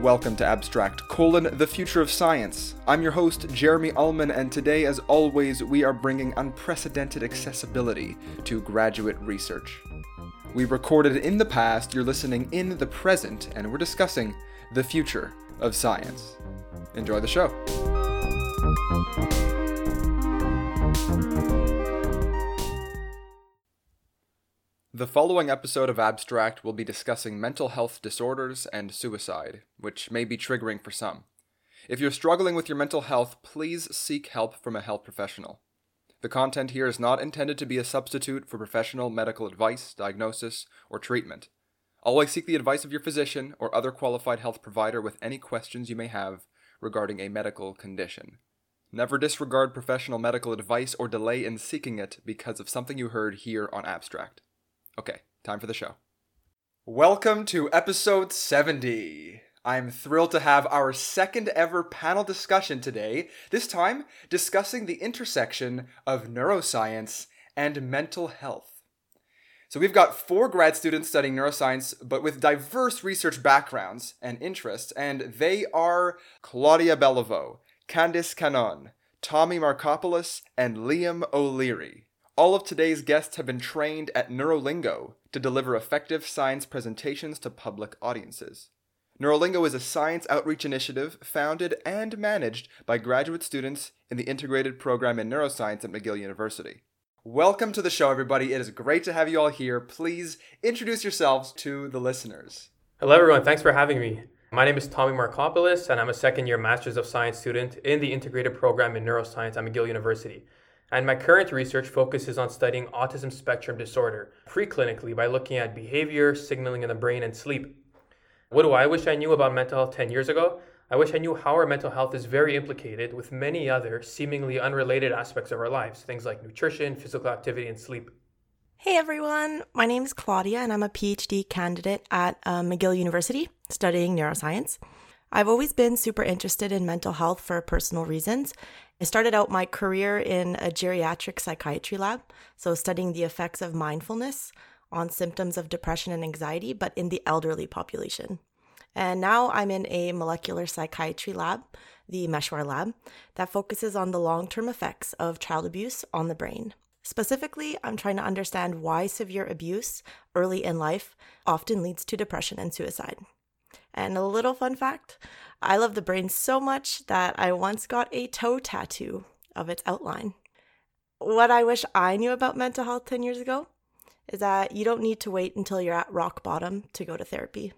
Welcome to Abstract, colon, the future of science. I'm your host, Jeremy Ullman, and today, as always, we are bringing unprecedented accessibility to graduate research. We recorded in the past, you're listening in the present, and we're discussing the future of science. Enjoy the show. The following episode of Abstract will be discussing mental health disorders and suicide, which may be triggering for some. If you're struggling with your mental health, please seek help from a health professional. The content here is not intended to be a substitute for professional medical advice, diagnosis, or treatment. Always seek the advice of your physician or other qualified health provider with any questions you may have regarding a medical condition. Never disregard professional medical advice or delay in seeking it because of something you heard here on Abstract. Okay, time for the show. Welcome to episode 70. I'm thrilled to have our second ever panel discussion today, this time discussing the intersection of neuroscience and mental health. So, we've got four grad students studying neuroscience, but with diverse research backgrounds and interests, and they are Claudia Beliveau, Candice Cannon, Tommy Markopoulos, and Liam O'Leary. All of today's guests have been trained at Neurolingo to deliver effective science presentations to public audiences. Neurolingo is a science outreach initiative founded and managed by graduate students in the integrated program in neuroscience at McGill University. Welcome to the show, everybody. It is great to have you all here. Please introduce yourselves to the listeners. Hello, everyone. Thanks for having me. My name is Tommy Markopoulos, and I'm a second year Masters of Science student in the integrated program in neuroscience at McGill University. And my current research focuses on studying autism spectrum disorder preclinically by looking at behavior, signaling in the brain, and sleep. What do I wish I knew about mental health 10 years ago? I wish I knew how our mental health is very implicated with many other seemingly unrelated aspects of our lives, things like nutrition, physical activity, and sleep. Hey everyone, my name is Claudia and I'm a PhD candidate at uh, McGill University studying neuroscience. I've always been super interested in mental health for personal reasons, I started out my career in a geriatric psychiatry lab, so studying the effects of mindfulness on symptoms of depression and anxiety, but in the elderly population. And now I'm in a molecular psychiatry lab, the Mechawar lab, that focuses on the long term effects of child abuse on the brain. Specifically, I'm trying to understand why severe abuse early in life often leads to depression and suicide. And a little fun fact I love the brain so much that I once got a toe tattoo of its outline. What I wish I knew about mental health 10 years ago is that you don't need to wait until you're at rock bottom to go to therapy.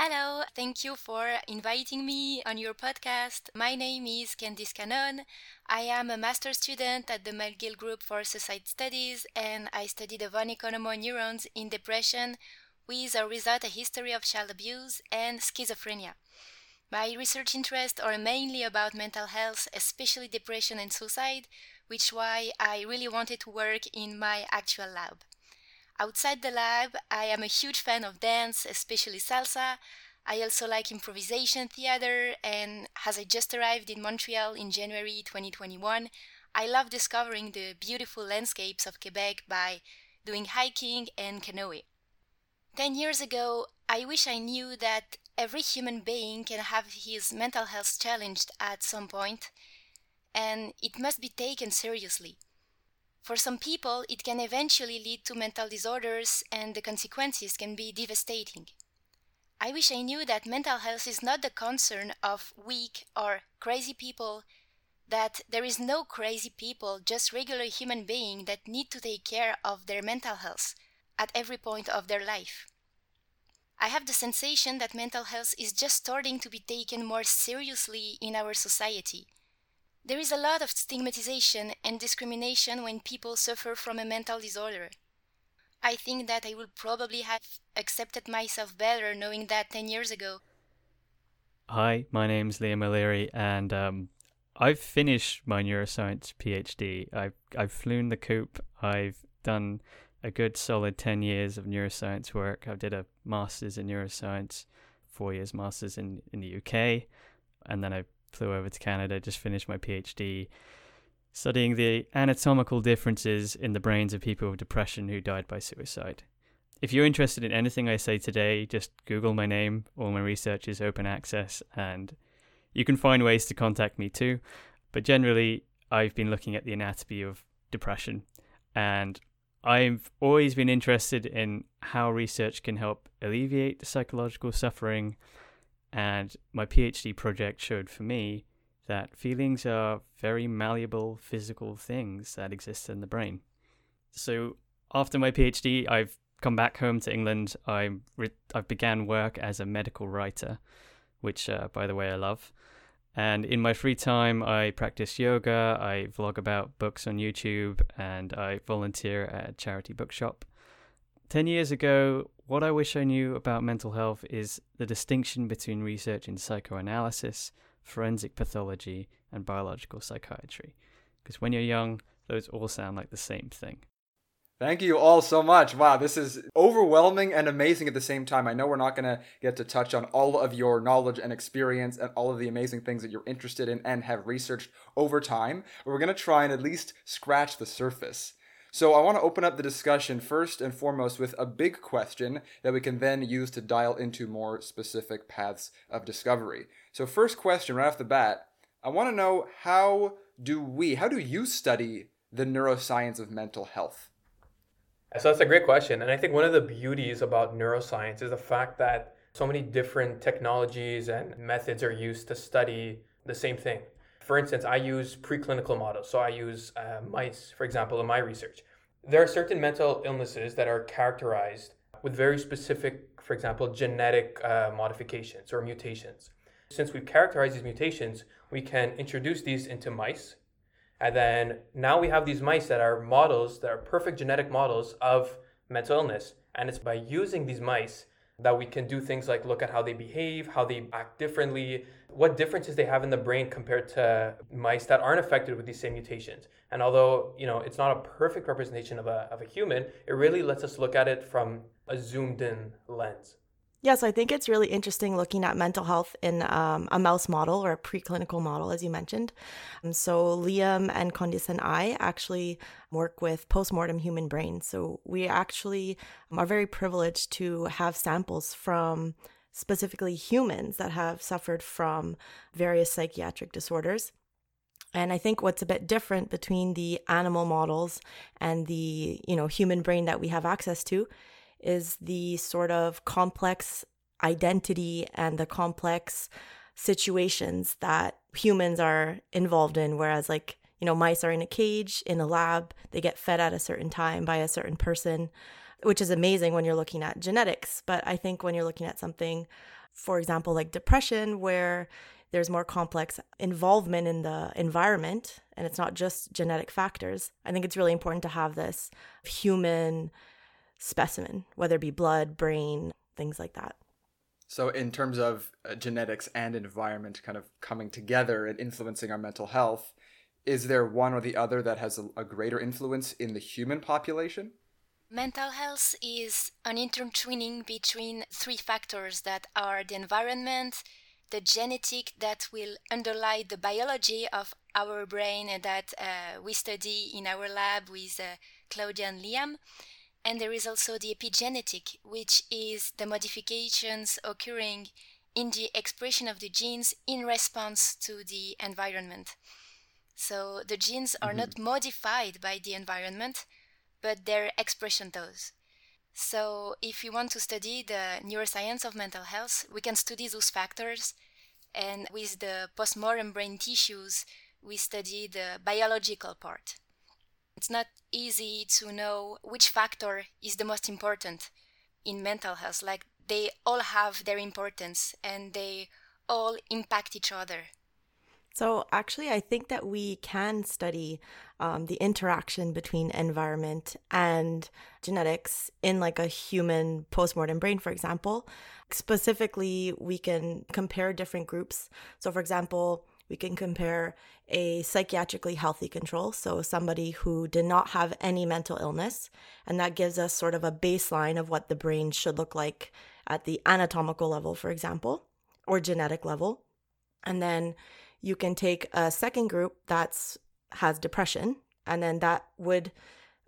Hello, thank you for inviting me on your podcast. My name is Candice Cannon. I am a master student at the McGill Group for Suicide Studies and I study the von Economo neurons in depression with or without a history of child abuse and schizophrenia. My research interests are mainly about mental health, especially depression and suicide, which why I really wanted to work in my actual lab. Outside the lab, I am a huge fan of dance, especially salsa. I also like improvisation theater, and as I just arrived in Montreal in January 2021, I love discovering the beautiful landscapes of Quebec by doing hiking and canoeing. Ten years ago, I wish I knew that every human being can have his mental health challenged at some point, and it must be taken seriously. For some people, it can eventually lead to mental disorders, and the consequences can be devastating. I wish I knew that mental health is not the concern of weak or crazy people, that there is no crazy people, just regular human beings that need to take care of their mental health at every point of their life. I have the sensation that mental health is just starting to be taken more seriously in our society. There is a lot of stigmatization and discrimination when people suffer from a mental disorder. I think that I would probably have accepted myself better knowing that 10 years ago. Hi, my name's Liam O'Leary, and um, I've finished my neuroscience PhD. I've, I've flown the coop. I've done a good solid 10 years of neuroscience work. I did a master's in neuroscience, four years master's in, in the UK, and then I flew over to Canada, just finished my PhD studying the anatomical differences in the brains of people with depression who died by suicide. if you're interested in anything I say today, just Google my name. All my research is open access, and you can find ways to contact me too. But generally, I've been looking at the anatomy of depression, and I've always been interested in how research can help alleviate the psychological suffering. And my PhD project showed for me that feelings are very malleable physical things that exist in the brain. So after my PhD, I've come back home to England. I re- I began work as a medical writer, which, uh, by the way, I love. And in my free time, I practice yoga, I vlog about books on YouTube, and I volunteer at a charity bookshop. 10 years ago, what I wish I knew about mental health is the distinction between research in psychoanalysis, forensic pathology, and biological psychiatry. Because when you're young, those all sound like the same thing. Thank you all so much. Wow, this is overwhelming and amazing at the same time. I know we're not going to get to touch on all of your knowledge and experience and all of the amazing things that you're interested in and have researched over time, but we're going to try and at least scratch the surface. So, I want to open up the discussion first and foremost with a big question that we can then use to dial into more specific paths of discovery. So, first question right off the bat I want to know how do we, how do you study the neuroscience of mental health? So that's a great question. And I think one of the beauties about neuroscience is the fact that so many different technologies and methods are used to study the same thing. For instance, I use preclinical models. So I use uh, mice, for example, in my research. There are certain mental illnesses that are characterized with very specific, for example, genetic uh, modifications or mutations. Since we've characterized these mutations, we can introduce these into mice and then now we have these mice that are models, that are perfect genetic models of mental illness. And it's by using these mice that we can do things like look at how they behave, how they act differently, what differences they have in the brain compared to mice that aren't affected with these same mutations. And although, you know, it's not a perfect representation of a, of a human, it really lets us look at it from a zoomed in lens. Yes, I think it's really interesting looking at mental health in um, a mouse model or a preclinical model, as you mentioned. Um, so, Liam and Candice and I actually work with postmortem human brains. So, we actually are very privileged to have samples from specifically humans that have suffered from various psychiatric disorders. And I think what's a bit different between the animal models and the, you know, human brain that we have access to is the sort of complex identity and the complex situations that humans are involved in. Whereas like you know mice are in a cage in a lab they get fed at a certain time by a certain person which is amazing when you're looking at genetics. But i think when you're looking at something for example like depression where there's more complex involvement in the environment and it's not just genetic factors i think it's really important to have this human specimen, whether it be blood, brain, things like that. So, in terms of uh, genetics and environment kind of coming together and influencing our mental health, is there one or the other that has a, a greater influence in the human population? Mental health is an intertwining between three factors that are the environment, the genetic that will underlie the biology of our brain that uh, we study in our lab with uh, Claudia and Liam, and there is also the epigenetic, which is the modifications occurring in the expression of the genes in response to the environment. So the genes are mm-hmm. not modified by the environment, but their expression does. So if you want to study the neuroscience of mental health, we can study those factors. And with the postmortem brain tissues, we study the biological part it's not easy to know which factor is the most important in mental health. Like they all have their importance and they all impact each other. So, actually, I think that we can study um, the interaction between environment and genetics in like a human postmortem brain, for example. Specifically, we can compare different groups. So, for example, we can compare a psychiatrically healthy control, so somebody who did not have any mental illness, and that gives us sort of a baseline of what the brain should look like at the anatomical level, for example, or genetic level. And then you can take a second group that's has depression, and then that would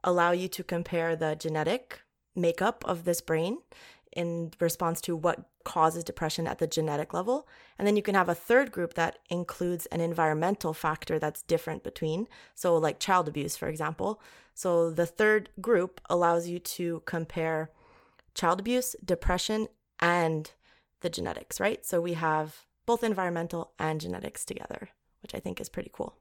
allow you to compare the genetic makeup of this brain in response to what causes depression at the genetic level. And then you can have a third group that includes an environmental factor that's different between. So, like child abuse, for example. So, the third group allows you to compare child abuse, depression, and the genetics, right? So, we have both environmental and genetics together, which I think is pretty cool.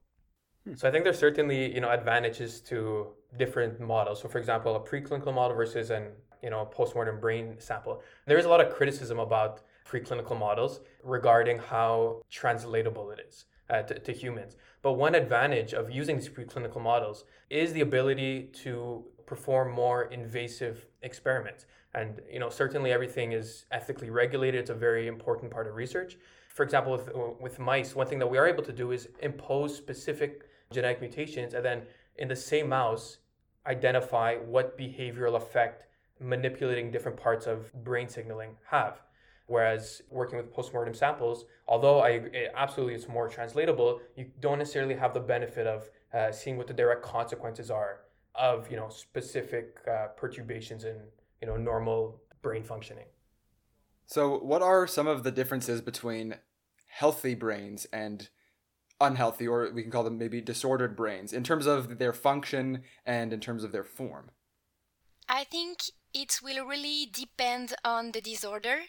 Hmm. So I think there's certainly you know advantages to different models. So for example, a preclinical model versus an you know postmortem brain sample. There is a lot of criticism about preclinical models regarding how translatable it is uh, to, to humans. But one advantage of using these preclinical models is the ability to perform more invasive experiments. And you know certainly everything is ethically regulated. It's a very important part of research. For example, with, with mice, one thing that we are able to do is impose specific genetic mutations and then in the same mouse identify what behavioral effect manipulating different parts of brain signaling have. Whereas working with postmortem samples, although I it, absolutely it's more translatable, you don't necessarily have the benefit of uh, seeing what the direct consequences are of you know specific uh, perturbations in you know normal brain functioning. So, what are some of the differences between healthy brains and unhealthy, or we can call them maybe disordered brains, in terms of their function and in terms of their form? I think it will really depend on the disorder.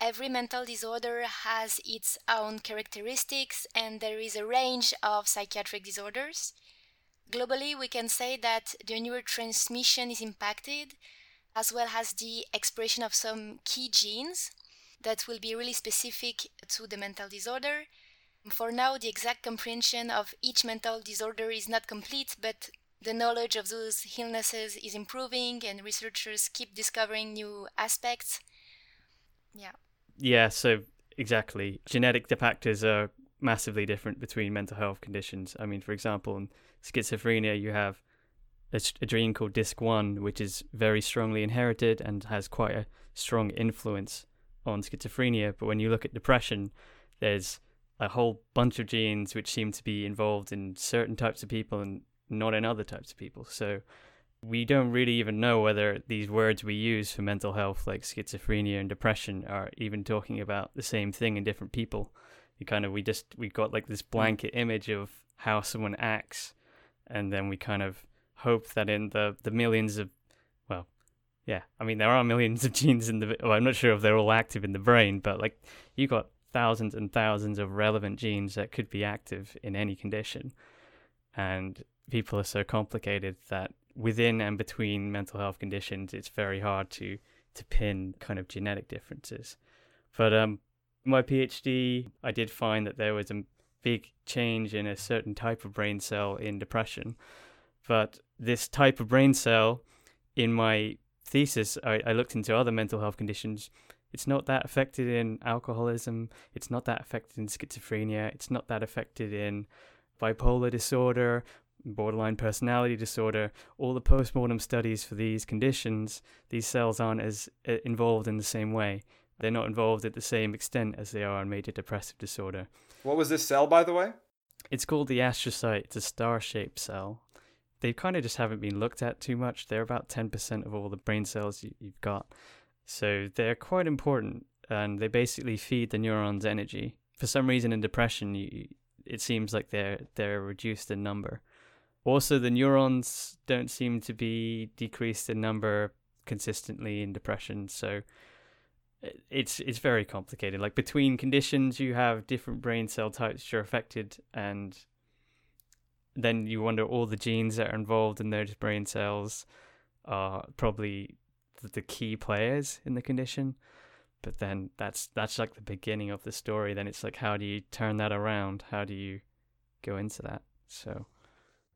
Every mental disorder has its own characteristics, and there is a range of psychiatric disorders. Globally, we can say that the neurotransmission is impacted, as well as the expression of some key genes that will be really specific to the mental disorder. For now, the exact comprehension of each mental disorder is not complete, but the knowledge of those illnesses is improving and researchers keep discovering new aspects. Yeah. Yeah, so exactly. Genetic factors are massively different between mental health conditions. I mean, for example, in schizophrenia, you have a, a gene called DISC1, which is very strongly inherited and has quite a strong influence on schizophrenia. But when you look at depression, there's a whole bunch of genes which seem to be involved in certain types of people and not in other types of people. So we don't really even know whether these words we use for mental health, like schizophrenia and depression, are even talking about the same thing in different people. We kind of we just we got like this hmm. blanket image of how someone acts, and then we kind of hope that in the the millions of well, yeah, I mean there are millions of genes in the. Well, I'm not sure if they're all active in the brain, but like you got thousands and thousands of relevant genes that could be active in any condition, and people are so complicated that within and between mental health conditions, it's very hard to to pin kind of genetic differences. But um, my PhD, I did find that there was a big change in a certain type of brain cell in depression. But this type of brain cell, in my thesis, I, I looked into other mental health conditions. It's not that affected in alcoholism. It's not that affected in schizophrenia. It's not that affected in bipolar disorder borderline personality disorder, all the postmortem studies for these conditions, these cells aren't as uh, involved in the same way. They're not involved at the same extent as they are in major depressive disorder. What was this cell, by the way? It's called the astrocyte. It's a star shaped cell. They kind of just haven't been looked at too much. They're about 10% of all the brain cells you, you've got. So they're quite important and they basically feed the neurons energy. For some reason in depression, you, it seems like they're they're reduced in number. Also, the neurons don't seem to be decreased in number consistently in depression, so it's it's very complicated. Like between conditions, you have different brain cell types which are affected, and then you wonder all the genes that are involved in those brain cells are probably the key players in the condition. But then that's that's like the beginning of the story. Then it's like how do you turn that around? How do you go into that? So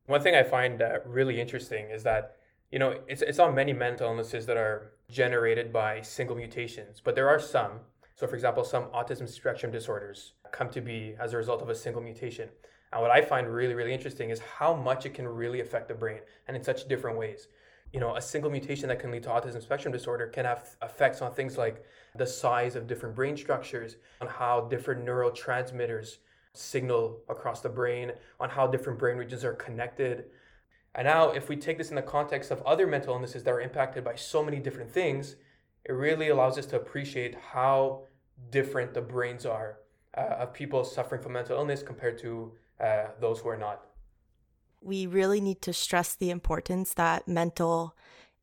one thing I find uh, really interesting is that you know it's it's on many mental illnesses that are generated by single mutations, but there are some. So, for example, some autism spectrum disorders come to be as a result of a single mutation. And what I find really, really interesting is how much it can really affect the brain and in such different ways. You know, a single mutation that can lead to autism spectrum disorder can have effects on things like the size of different brain structures, on how different neurotransmitters signal across the brain, on how different brain regions are connected. And now, if we take this in the context of other mental illnesses that are impacted by so many different things, it really allows us to appreciate how different the brains are uh, of people suffering from mental illness compared to uh, those who are not. We really need to stress the importance that mental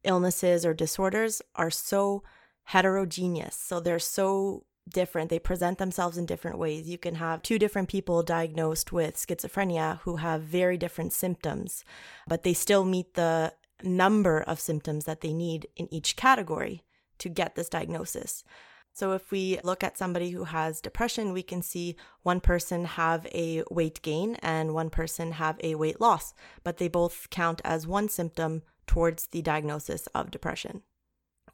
illnesses or disorders are so heterogeneous. So they're so different. They present themselves in different ways. You can have two different people diagnosed with schizophrenia who have very different symptoms, but they still meet the number of symptoms that they need in each category to get this diagnosis. So if we look at somebody who has depression, we can see one person have a weight gain and one person have a weight loss, but they both count as one symptom towards the diagnosis of depression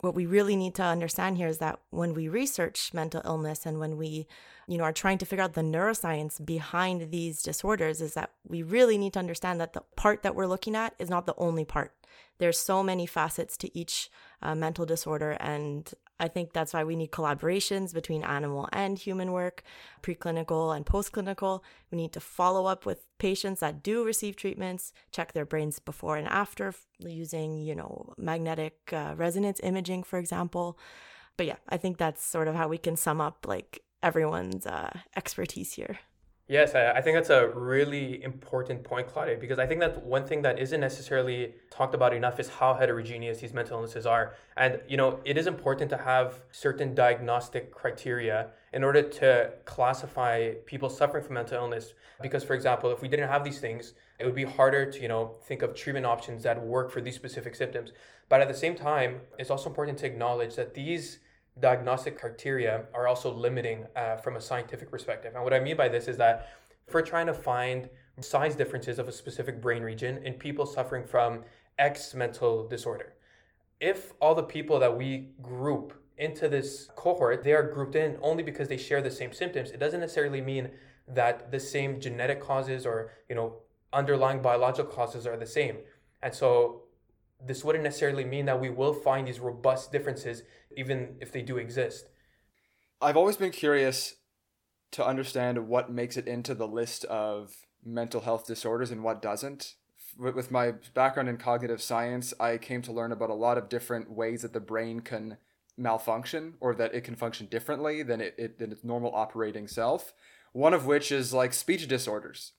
what we really need to understand here is that when we research mental illness and when we you know are trying to figure out the neuroscience behind these disorders is that we really need to understand that the part that we're looking at is not the only part. There's so many facets to each uh, mental disorder and I think that's why we need collaborations between animal and human work, preclinical and postclinical. We need to follow up with patients that do receive treatments, check their brains before and after using, you know, magnetic uh, resonance imaging, for example. But yeah, I think that's sort of how we can sum up like everyone's uh, expertise here. Yes, I, think that's a really important point, Claudia, because I think that one thing that isn't necessarily talked about enough is how heterogeneous these mental illnesses are. And, you know, it is important to have certain diagnostic criteria in order to classify people suffering from mental illness. Because, for example, if we didn't have these things, it would be harder to, you know, think of treatment options that work for these specific symptoms. But at the same time, it's also important to acknowledge that these diagnostic criteria are also limiting uh, from a scientific perspective. And what I mean by this is that we're trying to find size differences of a specific brain region in people suffering from X mental disorder, if all the people that we group into this cohort, they are grouped in only because they share the same symptoms, it doesn't necessarily mean that the same genetic causes or, you know, underlying biological causes are the same. And so this wouldn't necessarily mean that we will find these robust differences, even if they do exist. I've always been curious to understand what makes it into the list of mental health disorders and what doesn't. With my background in cognitive science, I came to learn about a lot of different ways that the brain can malfunction or that it can function differently than, it, it, than its normal operating self. One of which is like speech disorders.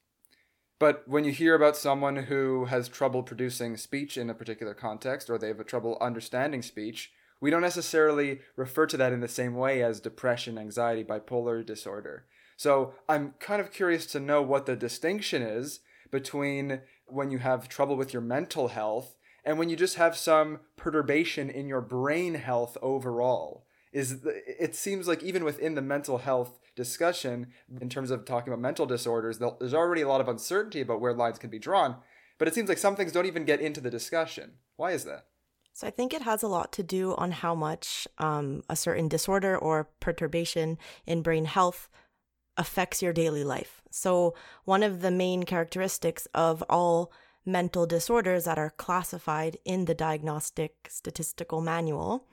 But when you hear about someone who has trouble producing speech in a particular context or they have a trouble understanding speech, we don't necessarily refer to that in the same way as depression, anxiety, bipolar disorder. So I'm kind of curious to know what the distinction is between when you have trouble with your mental health and when you just have some perturbation in your brain health overall. Is it seems like even within the mental health discussion in terms of talking about mental disorders, there's already a lot of uncertainty about where lines can be drawn. But it seems like some things don't even get into the discussion. Why is that? So I think it has a lot to do on how much um, a certain disorder or perturbation in brain health affects your daily life. So one of the main characteristics of all mental disorders that are classified in the Diagnostic Statistical Manual,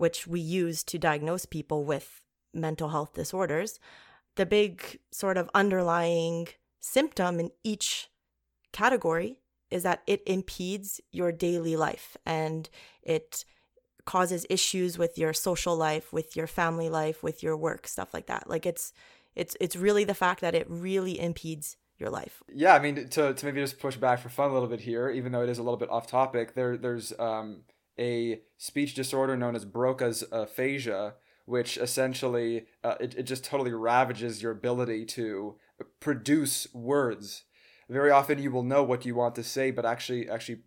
which we use to diagnose people with mental health disorders, the big sort of underlying symptom in each category is that it impedes your daily life and it causes issues with your social life, with your family life, with your work, stuff like that. Like it's it's it's really the fact that it really impedes your life. Yeah, I mean to to maybe just push back for fun a little bit here, even though it is a little bit off topic. There there's um a speech disorder known as Broca's aphasia, which essentially uh, it, it just totally ravages your ability to produce words. Very often you will know what you want to say, but actually actually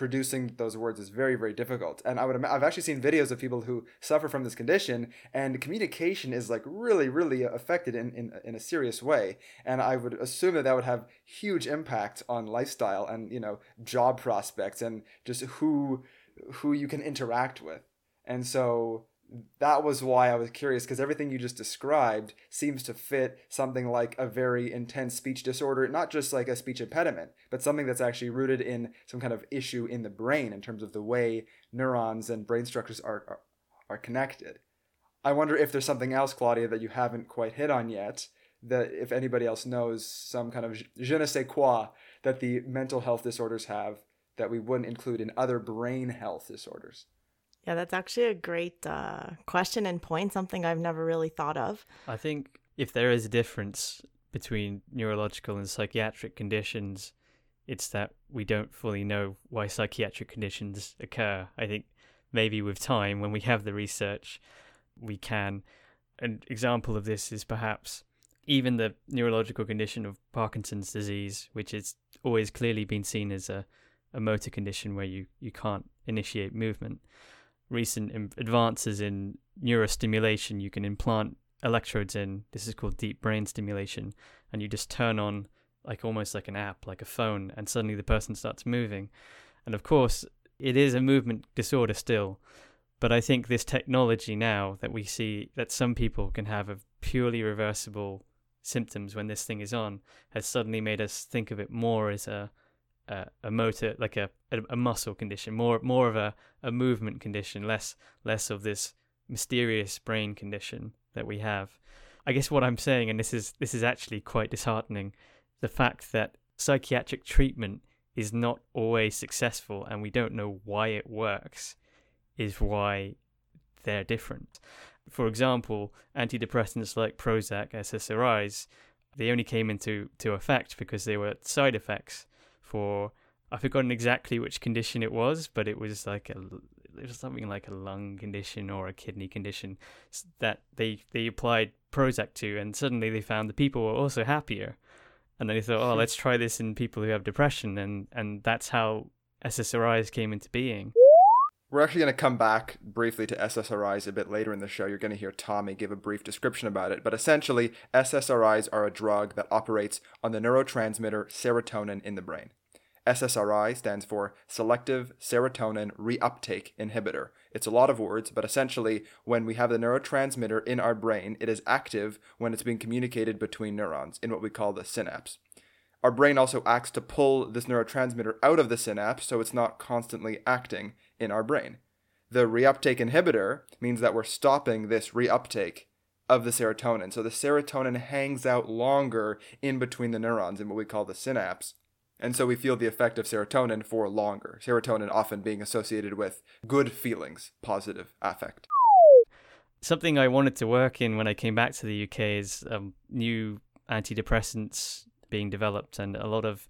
producing those words is very very difficult and i would i've actually seen videos of people who suffer from this condition and communication is like really really affected in, in, in a serious way and i would assume that that would have huge impact on lifestyle and you know job prospects and just who who you can interact with and so that was why I was curious because everything you just described seems to fit something like a very intense speech disorder, not just like a speech impediment, but something that's actually rooted in some kind of issue in the brain in terms of the way neurons and brain structures are, are, are connected. I wonder if there's something else, Claudia, that you haven't quite hit on yet, that if anybody else knows some kind of je ne sais quoi that the mental health disorders have that we wouldn't include in other brain health disorders? Yeah, that's actually a great uh, question and point, something I've never really thought of. I think if there is a difference between neurological and psychiatric conditions, it's that we don't fully know why psychiatric conditions occur. I think maybe with time, when we have the research, we can. An example of this is perhaps even the neurological condition of Parkinson's disease, which has always clearly been seen as a, a motor condition where you, you can't initiate movement. Recent advances in neurostimulation, you can implant electrodes in. This is called deep brain stimulation, and you just turn on like almost like an app, like a phone, and suddenly the person starts moving. And of course, it is a movement disorder still, but I think this technology now that we see that some people can have a purely reversible symptoms when this thing is on has suddenly made us think of it more as a a, a motor like a, a, a muscle condition more more of a, a movement condition less less of this mysterious brain condition that we have i guess what i'm saying and this is this is actually quite disheartening the fact that psychiatric treatment is not always successful and we don't know why it works is why they're different. For example, antidepressants like Prozac, SSRIs, they only came into to effect because they were side effects for I've forgotten exactly which condition it was, but it was like a it was something like a lung condition or a kidney condition that they they applied Prozac to, and suddenly they found the people were also happier and then he thought, oh, hmm. let's try this in people who have depression, and and that's how SSRIs came into being. We're actually going to come back briefly to SSRIs a bit later in the show. You're going to hear Tommy give a brief description about it. But essentially, SSRIs are a drug that operates on the neurotransmitter serotonin in the brain. SSRI stands for Selective Serotonin Reuptake Inhibitor. It's a lot of words, but essentially, when we have the neurotransmitter in our brain, it is active when it's being communicated between neurons in what we call the synapse. Our brain also acts to pull this neurotransmitter out of the synapse so it's not constantly acting in our brain. The reuptake inhibitor means that we're stopping this reuptake of the serotonin. So the serotonin hangs out longer in between the neurons in what we call the synapse and so we feel the effect of serotonin for longer. Serotonin often being associated with good feelings, positive affect. Something I wanted to work in when I came back to the UK is um, new antidepressants being developed, and a lot of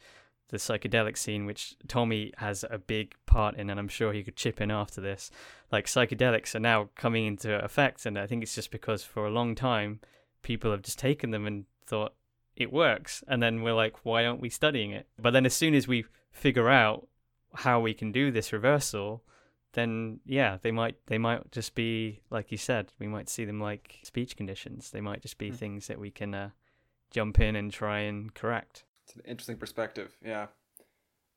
the psychedelic scene, which Tommy has a big part in, and I'm sure he could chip in after this. Like psychedelics are now coming into effect, and I think it's just because for a long time people have just taken them and thought, it works. And then we're like, why aren't we studying it? But then as soon as we figure out how we can do this reversal, then yeah, they might they might just be like you said, we might see them like speech conditions. They might just be mm. things that we can uh, jump in and try and correct. It's an interesting perspective. Yeah,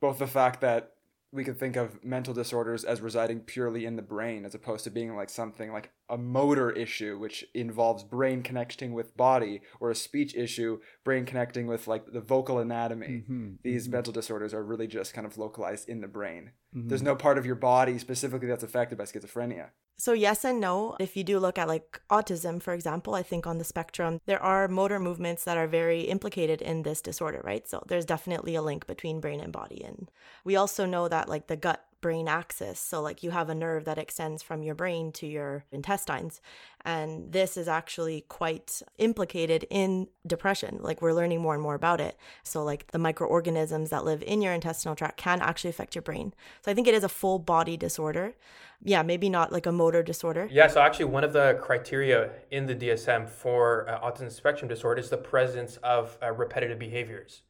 both the fact that we could think of mental disorders as residing purely in the brain as opposed to being like something like a motor issue which involves brain connecting with body or a speech issue brain connecting with like the vocal anatomy mm-hmm. these mm-hmm. mental disorders are really just kind of localized in the brain mm-hmm. there's no part of your body specifically that's affected by schizophrenia so, yes and no. If you do look at like autism, for example, I think on the spectrum, there are motor movements that are very implicated in this disorder, right? So, there's definitely a link between brain and body. And we also know that like the gut brain axis. So, like, you have a nerve that extends from your brain to your intestines. And this is actually quite implicated in depression. Like, we're learning more and more about it. So, like, the microorganisms that live in your intestinal tract can actually affect your brain. So, I think it is a full body disorder. Yeah, maybe not like a motor disorder. Yeah, so actually, one of the criteria in the DSM for uh, autism spectrum disorder is the presence of uh, repetitive behaviors.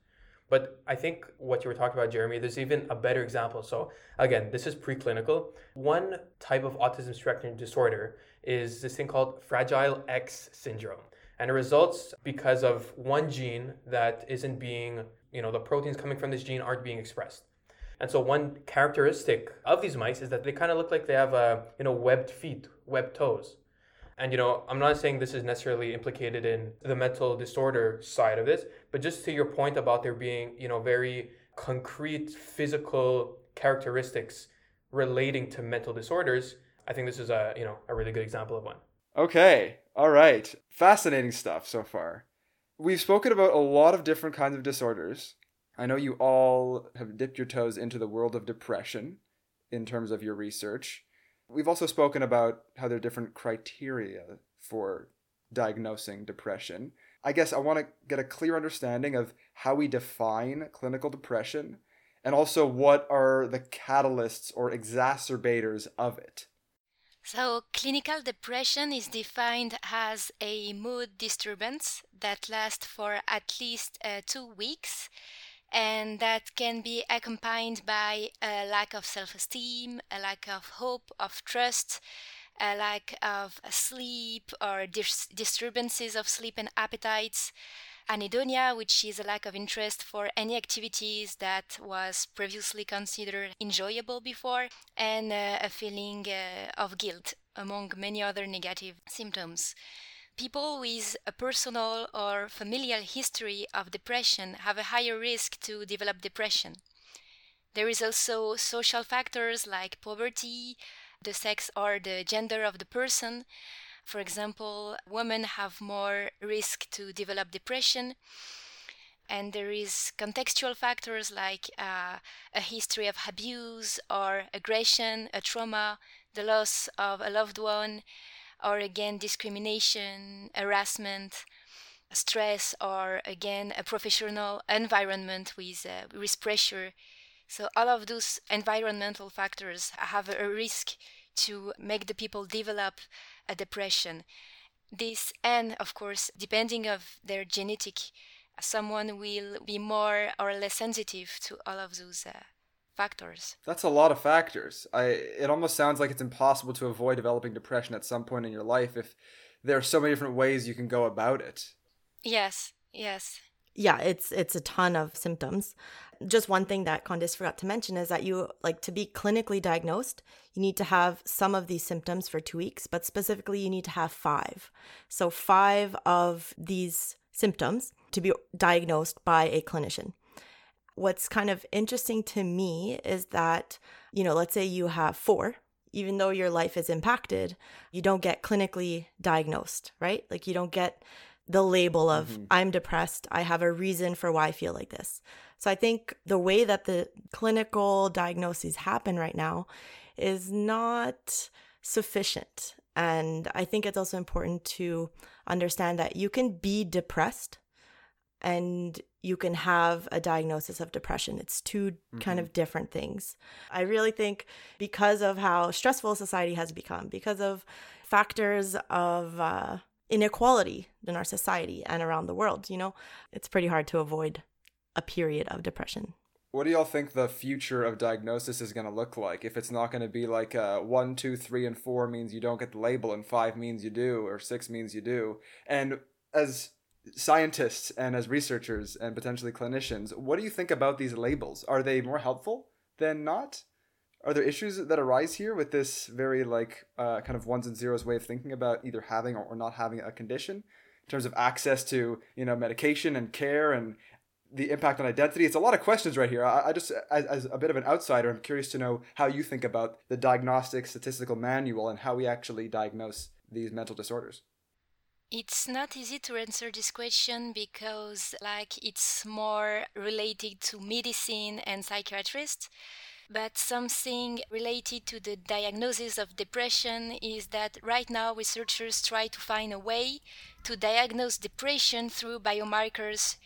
But I think what you were talking about, Jeremy, there's even a better example. So again, this is preclinical. One type of autism spectrum disorder is this thing called Fragile X syndrome. And it results because of one gene that isn't being, you know, the proteins coming from this gene aren't being expressed. And so one characteristic of these mice is that they kind of look like they have a, you know, webbed feet, webbed toes. And you know, I'm not saying this is necessarily implicated in the mental disorder side of this, but just to your point about there being, you know, very concrete physical characteristics relating to mental disorders, I think this is a, you know, a really good example of one. Okay. All right. Fascinating stuff so far. We've spoken about a lot of different kinds of disorders. I know you all have dipped your toes into the world of depression in terms of your research. We've also spoken about how there are different criteria for diagnosing depression. I guess I want to get a clear understanding of how we define clinical depression and also what are the catalysts or exacerbators of it. So, clinical depression is defined as a mood disturbance that lasts for at least uh, two weeks and that can be accompanied by a lack of self esteem, a lack of hope, of trust, a lack of sleep or dis- disturbances of sleep and appetites, anhedonia, which is a lack of interest for any activities that was previously considered enjoyable before, and uh, a feeling uh, of guilt, among many other negative symptoms. People with a personal or familial history of depression have a higher risk to develop depression. There is also social factors like poverty, the sex or the gender of the person. For example, women have more risk to develop depression. And there is contextual factors like uh, a history of abuse or aggression, a trauma, the loss of a loved one, or again discrimination, harassment, stress, or again a professional environment with uh, risk pressure so all of those environmental factors have a risk to make the people develop a depression. This and of course, depending of their genetic, someone will be more or less sensitive to all of those uh, factors. That's a lot of factors. I it almost sounds like it's impossible to avoid developing depression at some point in your life if there are so many different ways you can go about it. Yes, yes. Yeah, it's it's a ton of symptoms just one thing that Candice forgot to mention is that you like to be clinically diagnosed, you need to have some of these symptoms for two weeks, but specifically, you need to have five. So, five of these symptoms to be diagnosed by a clinician. What's kind of interesting to me is that, you know, let's say you have four, even though your life is impacted, you don't get clinically diagnosed, right? Like, you don't get the label of mm-hmm. I'm depressed, I have a reason for why I feel like this. So I think the way that the clinical diagnoses happen right now is not sufficient. And I think it's also important to understand that you can be depressed and you can have a diagnosis of depression. It's 2 mm-hmm. kind of different things. I really think because of how stressful society has become, because of factors of uh, inequality in our society and around the world, you know, it's pretty hard to avoid a period of depression. What do y'all think the future of diagnosis is going to look like? If it's not going to be like uh, one, two, three, and four means you don't get the label, and five means you do, or six means you do. And as scientists and as researchers and potentially clinicians, what do you think about these labels? Are they more helpful than not? Are there issues that arise here with this very like uh, kind of ones and zeros way of thinking about either having or not having a condition in terms of access to you know medication and care and the impact on identity. It's a lot of questions right here. I, I just, as, as, a bit of an outsider, I'm curious to know how you think about the diagnostic statistical manual and how we actually diagnose these mental disorders. It's not easy to answer this question because, like, it's more related to medicine and psychiatrists. But something related to the diagnosis of depression is that right now researchers try to find a way to diagnose depression through biomarkers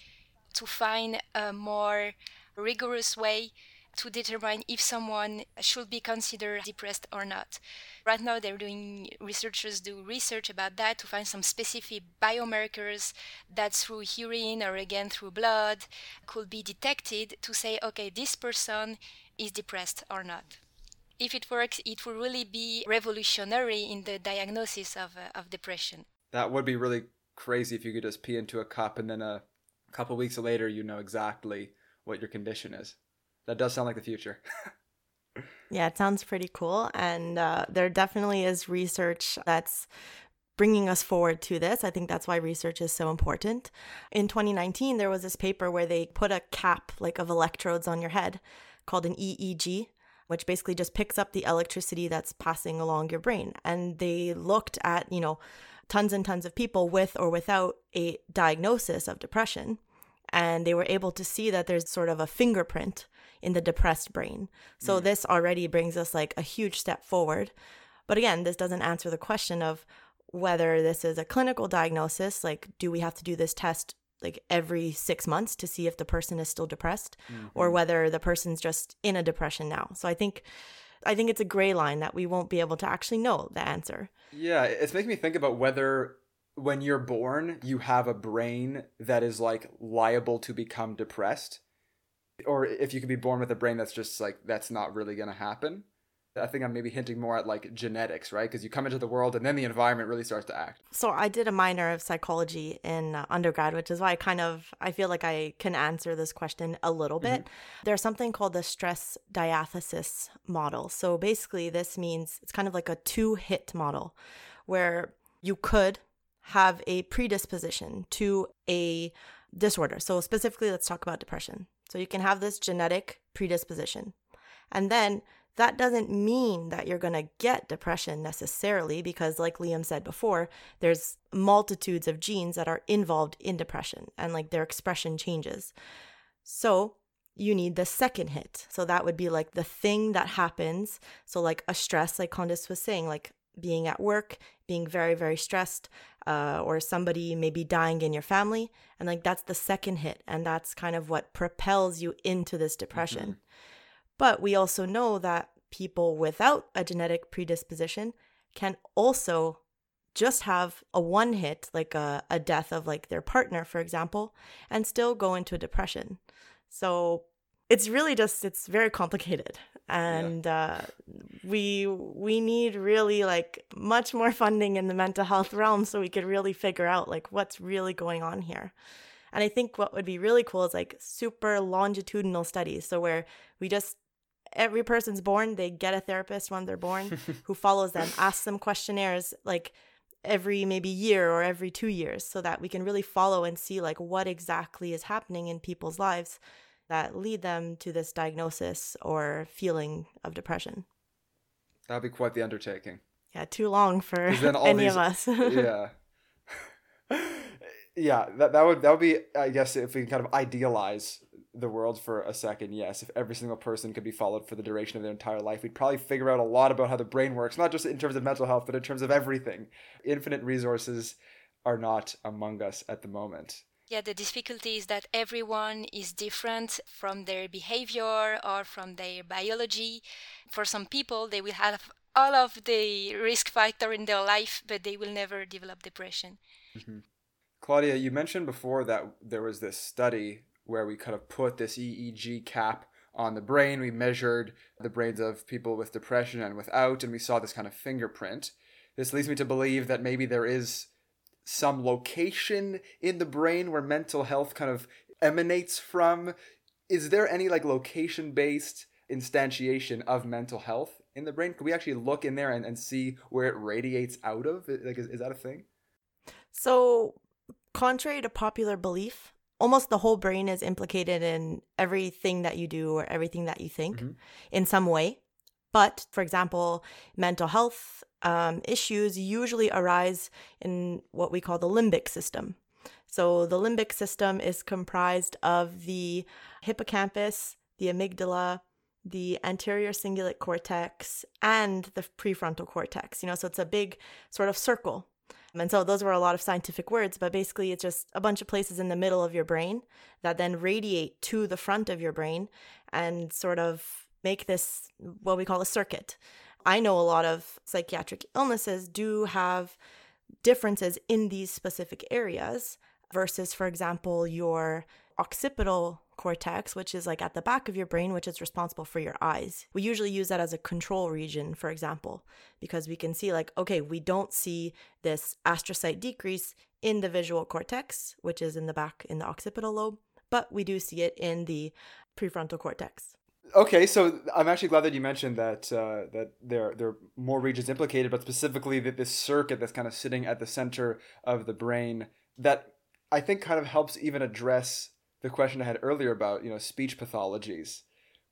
to find a more rigorous way to determine if someone should be considered depressed or not. Right now, they're doing researchers do research about that to find some specific biomarkers that through urine or again through blood could be detected to say, okay, this person is depressed or not. If it works, it will really be revolutionary in the diagnosis of, uh, of depression. That would be really crazy if you could just pee into a cup and then a a couple weeks later, you know exactly what your condition is. That does sound like the future. yeah, it sounds pretty cool. And uh, there definitely is research that's bringing us forward to this. I think that's why research is so important. In 2019, there was this paper where they put a cap like of electrodes on your head called an EEG, which basically just picks up the electricity that's passing along your brain. And they looked at, you know, tons and tons of people with or without a diagnosis of depression. and they were able to see that there's sort of a fingerprint in the depressed brain. So mm. this already brings us like a huge step forward. But again, this doesn't answer the question of whether this is a clinical diagnosis, like do we have to do this test like every 6 months to see if the person is still depressed or mm-hmm. whether the person's just in a depression now. So I think I think it's a gray line that we won't be able to actually know the answer. Yeah, it's making me think about whether when you're born, you have a brain that is like liable to become depressed, or if you could be born with a brain that's just like that's not really going to happen. I think I'm maybe hinting more at like genetics, right? Because you come into the world and then the environment really starts to act. So I did a minor of psychology in uh, undergrad, which is why I kind of I feel like I can answer this question a little bit. There's something called the stress diathesis model. So basically this means it's kind of like a two-hit model where you could have a predisposition to a disorder. So specifically let's talk about depression. So you can have this genetic predisposition. And then that doesn't mean that you're going to get depression necessarily because like liam said before there's multitudes of genes that are involved in depression and like their expression changes. So you need the second hit. So that would be like the thing that happens. So like a stress like Candice was saying like being at work being very very stressed uh, or somebody maybe dying in your family and like that's the second hit and that's kind of what propels you into this depression. But we also know that people without a genetic predisposition can also just have a one hit, like a, a death of like their partner, for example, and still go into a depression. So it's really just it's very complicated and uh, we we need really like much more funding in the mental health realm so we could really figure out like what's really going on here. And i think what would be really cool is like super longitudinal studies. So where we just every person's born they get a therapist when they're born who follows them asks them questionnaires like every maybe year or every two years so that we can really follow and see like what exactly is happening in people's lives that lead them to this diagnosis or feeling of depression That'd be quite the undertaking. yeah too long for any these- of us yeah. yeah, that that would that would be I guess if we can kind of idealize the world for a second, yes, if every single person could be followed for the duration of their entire life, we'd probably figure out a lot about how the brain works, not just in terms of mental health, but in terms of everything. Infinite resources are not among us at the moment. Yeah, the difficulty is that everyone is different from their behavior or from their biology. For some people, they will have all of the risk factor in their life, but they will never develop depression. Mm-hmm. Claudia, you mentioned before that there was this study where we kind of put this EEG cap on the brain. We measured the brains of people with depression and without, and we saw this kind of fingerprint. This leads me to believe that maybe there is some location in the brain where mental health kind of emanates from. Is there any like location based instantiation of mental health in the brain? Can we actually look in there and, and see where it radiates out of? Like, is, is that a thing? So, contrary to popular belief, almost the whole brain is implicated in everything that you do or everything that you think mm-hmm. in some way. But, for example, mental health um, issues usually arise in what we call the limbic system. So, the limbic system is comprised of the hippocampus, the amygdala, the anterior cingulate cortex, and the prefrontal cortex. You know, so it's a big sort of circle and so those were a lot of scientific words, but basically it's just a bunch of places in the middle of your brain that then radiate to the front of your brain and sort of make this what we call a circuit. I know a lot of psychiatric illnesses do have differences in these specific areas versus, for example, your occipital cortex, which is like at the back of your brain, which is responsible for your eyes. We usually use that as a control region, for example, because we can see, like, okay, we don't see this astrocyte decrease in the visual cortex, which is in the back in the occipital lobe, but we do see it in the prefrontal cortex. Okay, so I'm actually glad that you mentioned that uh, that there there are more regions implicated, but specifically that this circuit that's kind of sitting at the center of the brain that I think kind of helps even address the question I had earlier about you know speech pathologies,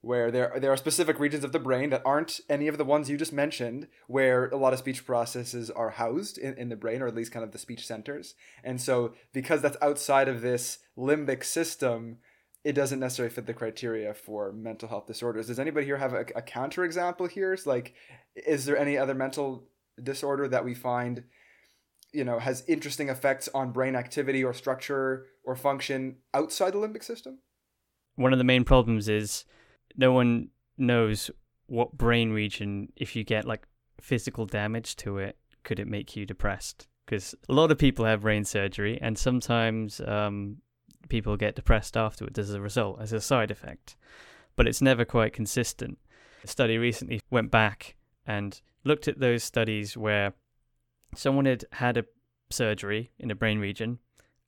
where there there are specific regions of the brain that aren't any of the ones you just mentioned, where a lot of speech processes are housed in, in the brain, or at least kind of the speech centers. And so, because that's outside of this limbic system, it doesn't necessarily fit the criteria for mental health disorders. Does anybody here have a, a counterexample here? It's like, is there any other mental disorder that we find, you know, has interesting effects on brain activity or structure or function outside the limbic system? One of the main problems is no one knows what brain region, if you get like physical damage to it, could it make you depressed? Because a lot of people have brain surgery, and sometimes um, people get depressed afterwards as a result, as a side effect. But it's never quite consistent. A study recently went back and looked at those studies where someone had had a surgery in a brain region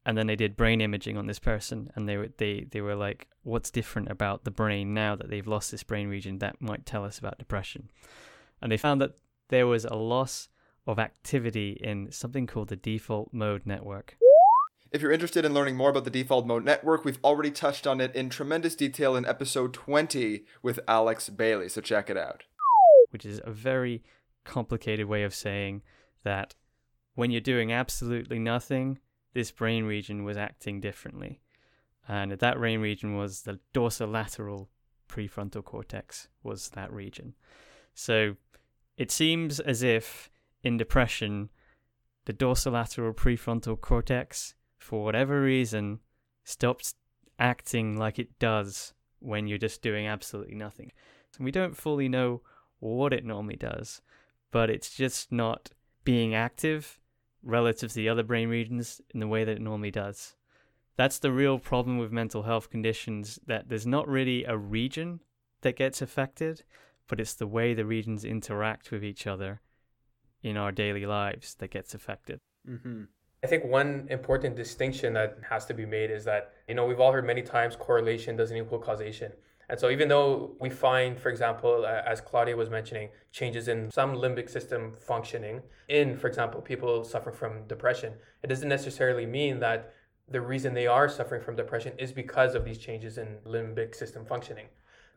and then they did brain imaging on this person and they were they, they were like what's different about the brain now that they've lost this brain region that might tell us about depression and they found that there was a loss of activity in something called the default mode network if you're interested in learning more about the Default Mode Network, we've already touched on it in tremendous detail in episode 20 with Alex Bailey, so check it out. Which is a very complicated way of saying that when you're doing absolutely nothing, this brain region was acting differently. And that brain region was the dorsolateral prefrontal cortex, was that region. So it seems as if in depression, the dorsolateral prefrontal cortex for whatever reason, stops acting like it does when you're just doing absolutely nothing. And we don't fully know what it normally does, but it's just not being active relative to the other brain regions in the way that it normally does. That's the real problem with mental health conditions that there's not really a region that gets affected, but it's the way the regions interact with each other in our daily lives that gets affected. Mm-hmm. I think one important distinction that has to be made is that, you know, we've all heard many times correlation doesn't equal causation. And so, even though we find, for example, as Claudia was mentioning, changes in some limbic system functioning in, for example, people suffering from depression, it doesn't necessarily mean that the reason they are suffering from depression is because of these changes in limbic system functioning.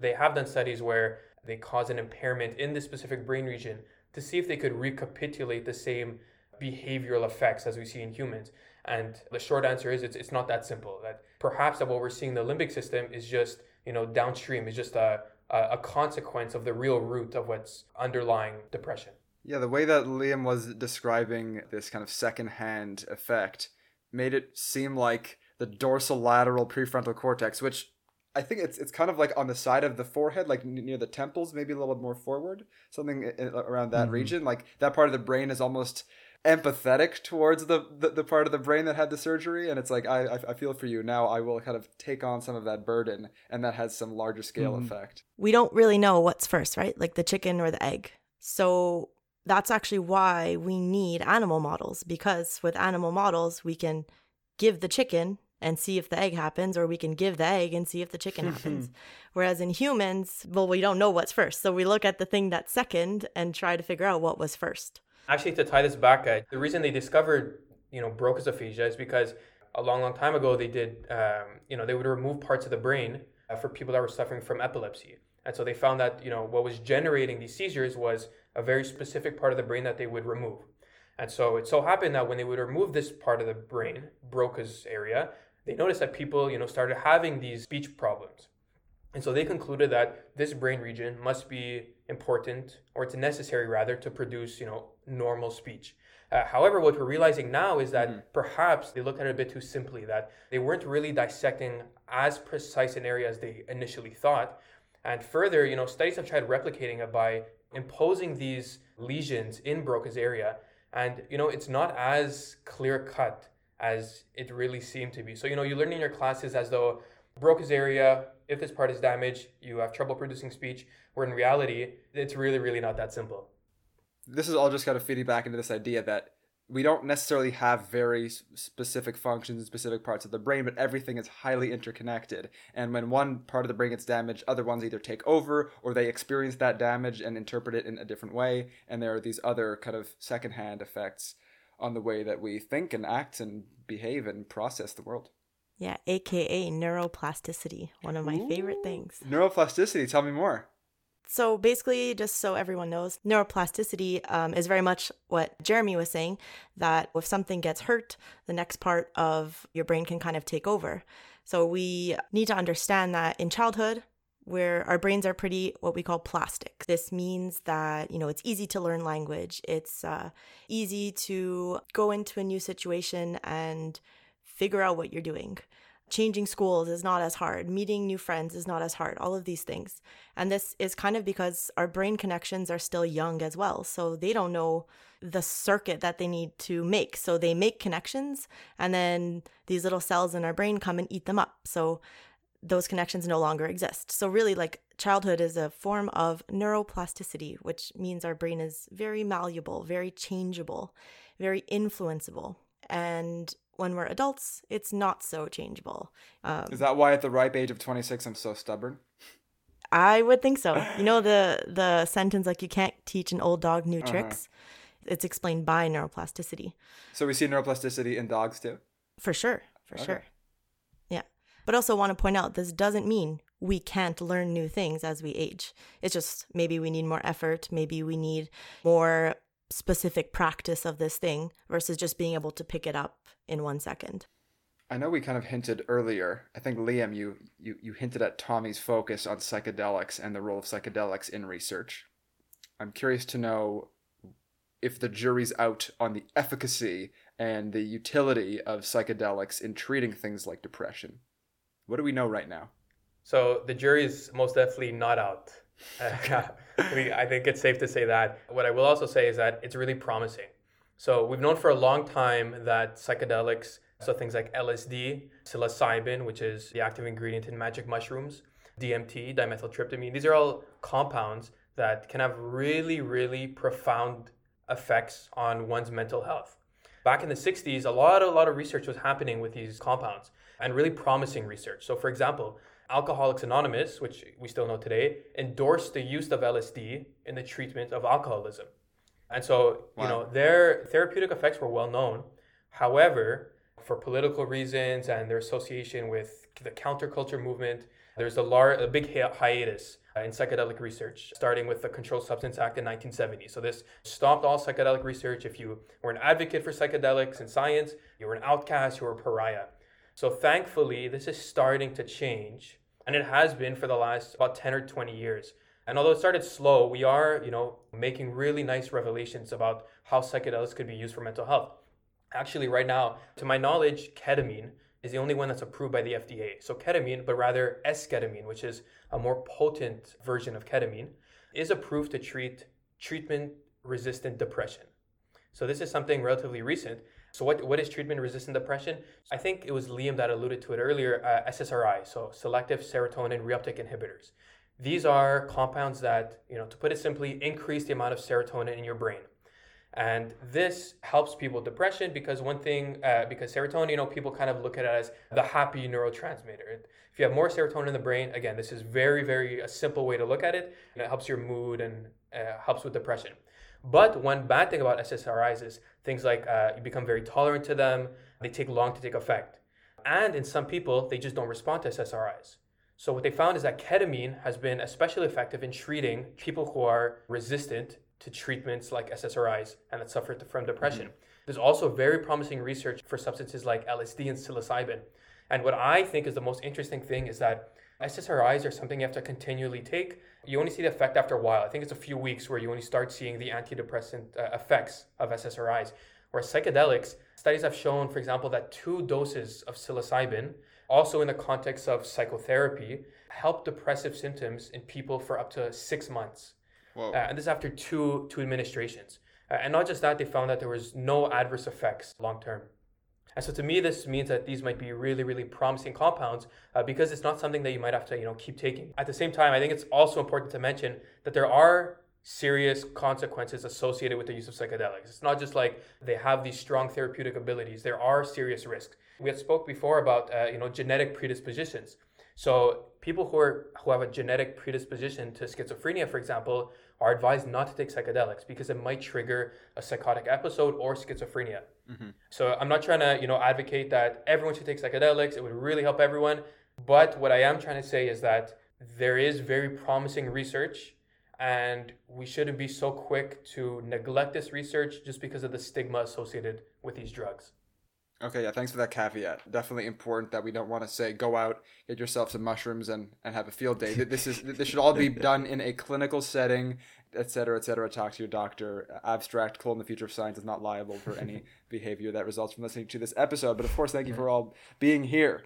They have done studies where they cause an impairment in the specific brain region to see if they could recapitulate the same behavioral effects as we see in humans? And the short answer is it's, it's not that simple. That perhaps that what we're seeing in the limbic system is just, you know, downstream, is just a, a consequence of the real root of what's underlying depression. Yeah, the way that Liam was describing this kind of secondhand effect made it seem like the dorsolateral prefrontal cortex, which I think it's it's kind of like on the side of the forehead, like near the temples, maybe a little bit more forward, something around that mm-hmm. region. Like that part of the brain is almost empathetic towards the, the, the part of the brain that had the surgery and it's like I, I feel for you. Now i will kind of take on some of that burden and that has some larger scale mm. effect. We don't really know what's first right? Like the chicken or the egg. So that's actually why we need animal models because with animal models we can give the chicken and see if the egg happens or we can give the egg and see if the chicken happens. Whereas in humans well we don't know what's first. So we look at the thing that's second and try to figure out what was first Actually, to tie this back, uh, the reason they discovered, you know, Broca's aphasia is because a long, long time ago they did, um, you know, they would remove parts of the brain uh, for people that were suffering from epilepsy. And so they found that, you know, what was generating these seizures was a very specific part of the brain that they would remove. And so it so happened that when they would remove this part of the brain, Broca's area, they noticed that people, you know, started having these speech problems. And so they concluded that this brain region must be important, or it's necessary rather, to produce, you know, normal speech. Uh, however, what we're realizing now is that mm-hmm. perhaps they looked at it a bit too simply, that they weren't really dissecting as precise an area as they initially thought. And further, you know, studies have tried replicating it by imposing these lesions in Broca's area. And, you know, it's not as clear cut as it really seemed to be. So, you know, you learn in your classes as though Broca's area, if this part is damaged, you have trouble producing speech, where in reality, it's really, really not that simple. This is all just kind of feeding back into this idea that we don't necessarily have very specific functions in specific parts of the brain, but everything is highly interconnected. And when one part of the brain gets damaged, other ones either take over or they experience that damage and interpret it in a different way. And there are these other kind of secondhand effects on the way that we think and act and behave and process the world. Yeah, aka neuroplasticity, one of my favorite things. Neuroplasticity, tell me more. So basically, just so everyone knows, neuroplasticity um, is very much what Jeremy was saying that if something gets hurt, the next part of your brain can kind of take over. So we need to understand that in childhood, where our brains are pretty what we call plastic. This means that, you know, it's easy to learn language. It's uh, easy to go into a new situation and figure out what you're doing changing schools is not as hard, meeting new friends is not as hard, all of these things. And this is kind of because our brain connections are still young as well. So they don't know the circuit that they need to make. So they make connections and then these little cells in our brain come and eat them up. So those connections no longer exist. So really like childhood is a form of neuroplasticity, which means our brain is very malleable, very changeable, very influenceable. And when we're adults, it's not so changeable. Um, Is that why at the ripe age of 26 I'm so stubborn? I would think so. You know the the sentence like you can't teach an old dog new uh-huh. tricks. It's explained by neuroplasticity. So we see neuroplasticity in dogs too? For sure. For okay. sure. Yeah. But also want to point out this doesn't mean we can't learn new things as we age. It's just maybe we need more effort, maybe we need more specific practice of this thing versus just being able to pick it up in one second. I know we kind of hinted earlier. I think Liam, you, you you hinted at Tommy's focus on psychedelics and the role of psychedelics in research. I'm curious to know if the jury's out on the efficacy and the utility of psychedelics in treating things like depression. What do we know right now? So the jury is most definitely not out. we, I think it's safe to say that. What I will also say is that it's really promising. So we've known for a long time that psychedelics, so things like LSD, psilocybin, which is the active ingredient in magic mushrooms, DMT, dimethyltryptamine, these are all compounds that can have really, really profound effects on one's mental health. Back in the 60s, a lot, a lot of research was happening with these compounds and really promising research. So, for example, Alcoholics Anonymous, which we still know today, endorsed the use of LSD in the treatment of alcoholism. And so, wow. you know, their therapeutic effects were well known. However, for political reasons and their association with the counterculture movement, there's a large, a big hi- hiatus in psychedelic research, starting with the Controlled Substance Act in 1970. So this stopped all psychedelic research. If you were an advocate for psychedelics and science, you were an outcast, you were a pariah. So thankfully, this is starting to change and it has been for the last about 10 or 20 years. And although it started slow, we are, you know, making really nice revelations about how psychedelics could be used for mental health. Actually, right now, to my knowledge, ketamine is the only one that's approved by the FDA. So ketamine, but rather esketamine, which is a more potent version of ketamine, is approved to treat treatment-resistant depression. So this is something relatively recent. So what, what is treatment-resistant depression? I think it was Liam that alluded to it earlier, uh, SSRI, so selective serotonin reuptake inhibitors. These are compounds that, you know, to put it simply, increase the amount of serotonin in your brain. And this helps people with depression because one thing, uh, because serotonin, you know, people kind of look at it as the happy neurotransmitter. If you have more serotonin in the brain, again, this is very, very a simple way to look at it. And it helps your mood and uh, helps with depression. But one bad thing about SSRIs is things like uh, you become very tolerant to them, they take long to take effect. And in some people, they just don't respond to SSRIs. So what they found is that ketamine has been especially effective in treating people who are resistant to treatments like SSRIs and that suffer from depression. Mm-hmm. There's also very promising research for substances like LSD and psilocybin. And what I think is the most interesting thing is that SSRIs are something you have to continually take. You only see the effect after a while. I think it's a few weeks where you only start seeing the antidepressant uh, effects of SSRIs. Whereas psychedelics, studies have shown, for example, that two doses of psilocybin, also in the context of psychotherapy, help depressive symptoms in people for up to six months. Uh, and this after two, two administrations. Uh, and not just that, they found that there was no adverse effects long term. And so to me, this means that these might be really, really promising compounds uh, because it's not something that you might have to, you know, keep taking. At the same time, I think it's also important to mention that there are serious consequences associated with the use of psychedelics. It's not just like they have these strong therapeutic abilities. There are serious risks. We had spoke before about, uh, you know, genetic predispositions. So people who are who have a genetic predisposition to schizophrenia, for example, are advised not to take psychedelics because it might trigger a psychotic episode or schizophrenia. Mm-hmm. So I'm not trying to, you know, advocate that everyone should take psychedelics. It would really help everyone. But what I am trying to say is that there is very promising research and we shouldn't be so quick to neglect this research just because of the stigma associated with these drugs. Okay, yeah, thanks for that caveat. Definitely important that we don't want to say go out, get yourself some mushrooms and, and have a field day. This is this should all be done in a clinical setting, et cetera, et cetera. Talk to your doctor. Abstract, Cole in the future of science is not liable for any behavior that results from listening to this episode. But of course, thank you for all being here.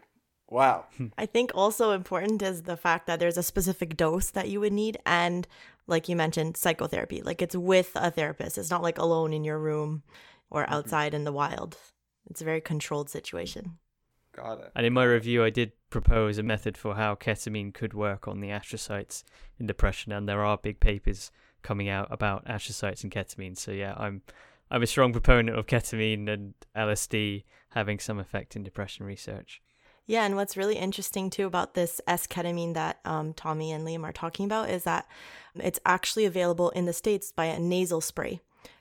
Wow. I think also important is the fact that there's a specific dose that you would need and like you mentioned psychotherapy. Like it's with a therapist. It's not like alone in your room or mm-hmm. outside in the wild. It's a very controlled situation. Got it. And in my review, I did propose a method for how ketamine could work on the astrocytes in depression, and there are big papers coming out about astrocytes and ketamine. So yeah, I'm I'm a strong proponent of ketamine and LSD having some effect in depression research. Yeah, and what's really interesting too about this S ketamine that um, Tommy and Liam are talking about is that it's actually available in the states by a nasal spray.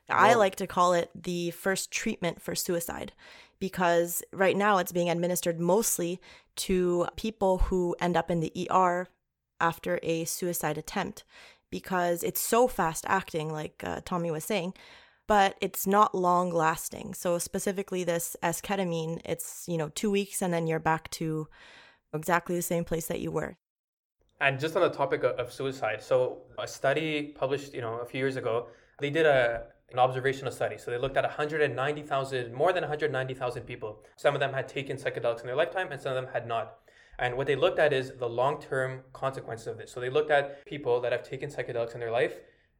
I like to call it the first treatment for suicide because right now it's being administered mostly to people who end up in the ER after a suicide attempt because it's so fast acting, like uh, Tommy was saying, but it's not long lasting. So specifically, this S ketamine, it's you know two weeks and then you're back to exactly the same place that you were. And just on the topic of, of suicide, so a study published, you know, a few years ago, they did a an observational study. So they looked at 190,000, more than 190,000 people. Some of them had taken psychedelics in their lifetime, and some of them had not. And what they looked at is the long-term consequences of this. So they looked at people that have taken psychedelics in their life.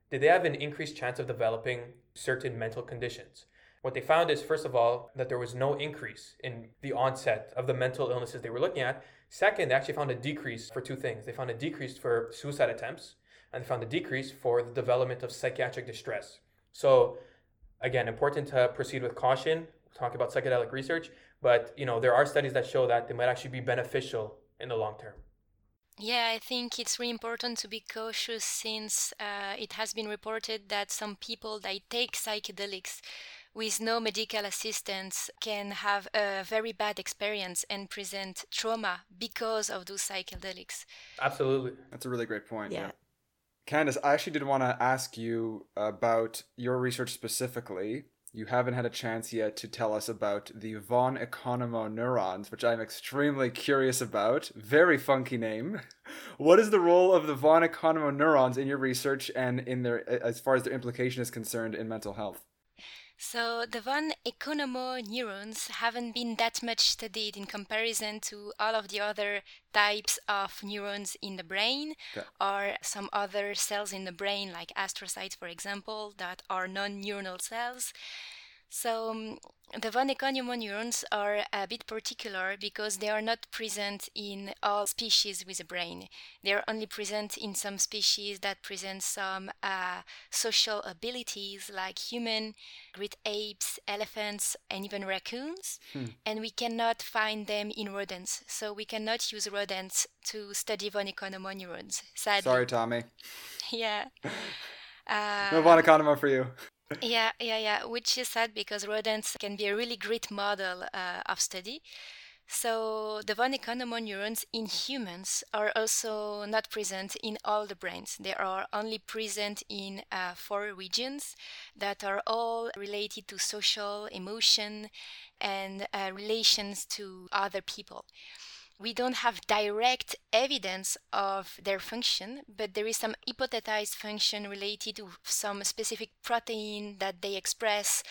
Did they have an increased chance of developing certain mental conditions? What they found is, first of all, that there was no increase in the onset of the mental illnesses they were looking at. Second, they actually found a decrease for two things. They found a decrease for suicide attempts, and they found a decrease for the development of psychiatric distress. So again, important to proceed with caution. Talk about psychedelic research, but you know there are studies that show that they might actually be beneficial in the long term. Yeah, I think it's really important to be cautious since uh, it has been reported that some people that take psychedelics with no medical assistance can have a very bad experience and present trauma because of those psychedelics. Absolutely. That's a really great point. Yeah. Candice, I actually did want to ask you about your research specifically. You haven't had a chance yet to tell us about the von Economo neurons, which I'm extremely curious about. Very funky name. What is the role of the von Economo neurons in your research and in their as far as their implication is concerned in mental health? So the von Economo neurons haven't been that much studied in comparison to all of the other types of neurons in the brain Okay. or some other cells in the brain like astrocytes for example that are non-neuronal cells. So um, the von Economo neurons are a bit particular because they are not present in all species with a brain. They are only present in some species that present some uh, social abilities like human, great apes, elephants, and even raccoons. And we cannot find them in rodents. So we cannot use rodents to study von Economo neurons. Sadly. Sorry, Tommy. Yeah. Uh, No von Economo for you. Yeah, yeah, yeah, which is sad because rodents can be a really great model uh, of study. So the von Economo neurons in humans are also not present in all the brains. They are only present in uh, four regions that are all related to social emotion and uh, relations to other people we don't have direct evidence of their function, but there is some hypothesized function related to some specific protein that they express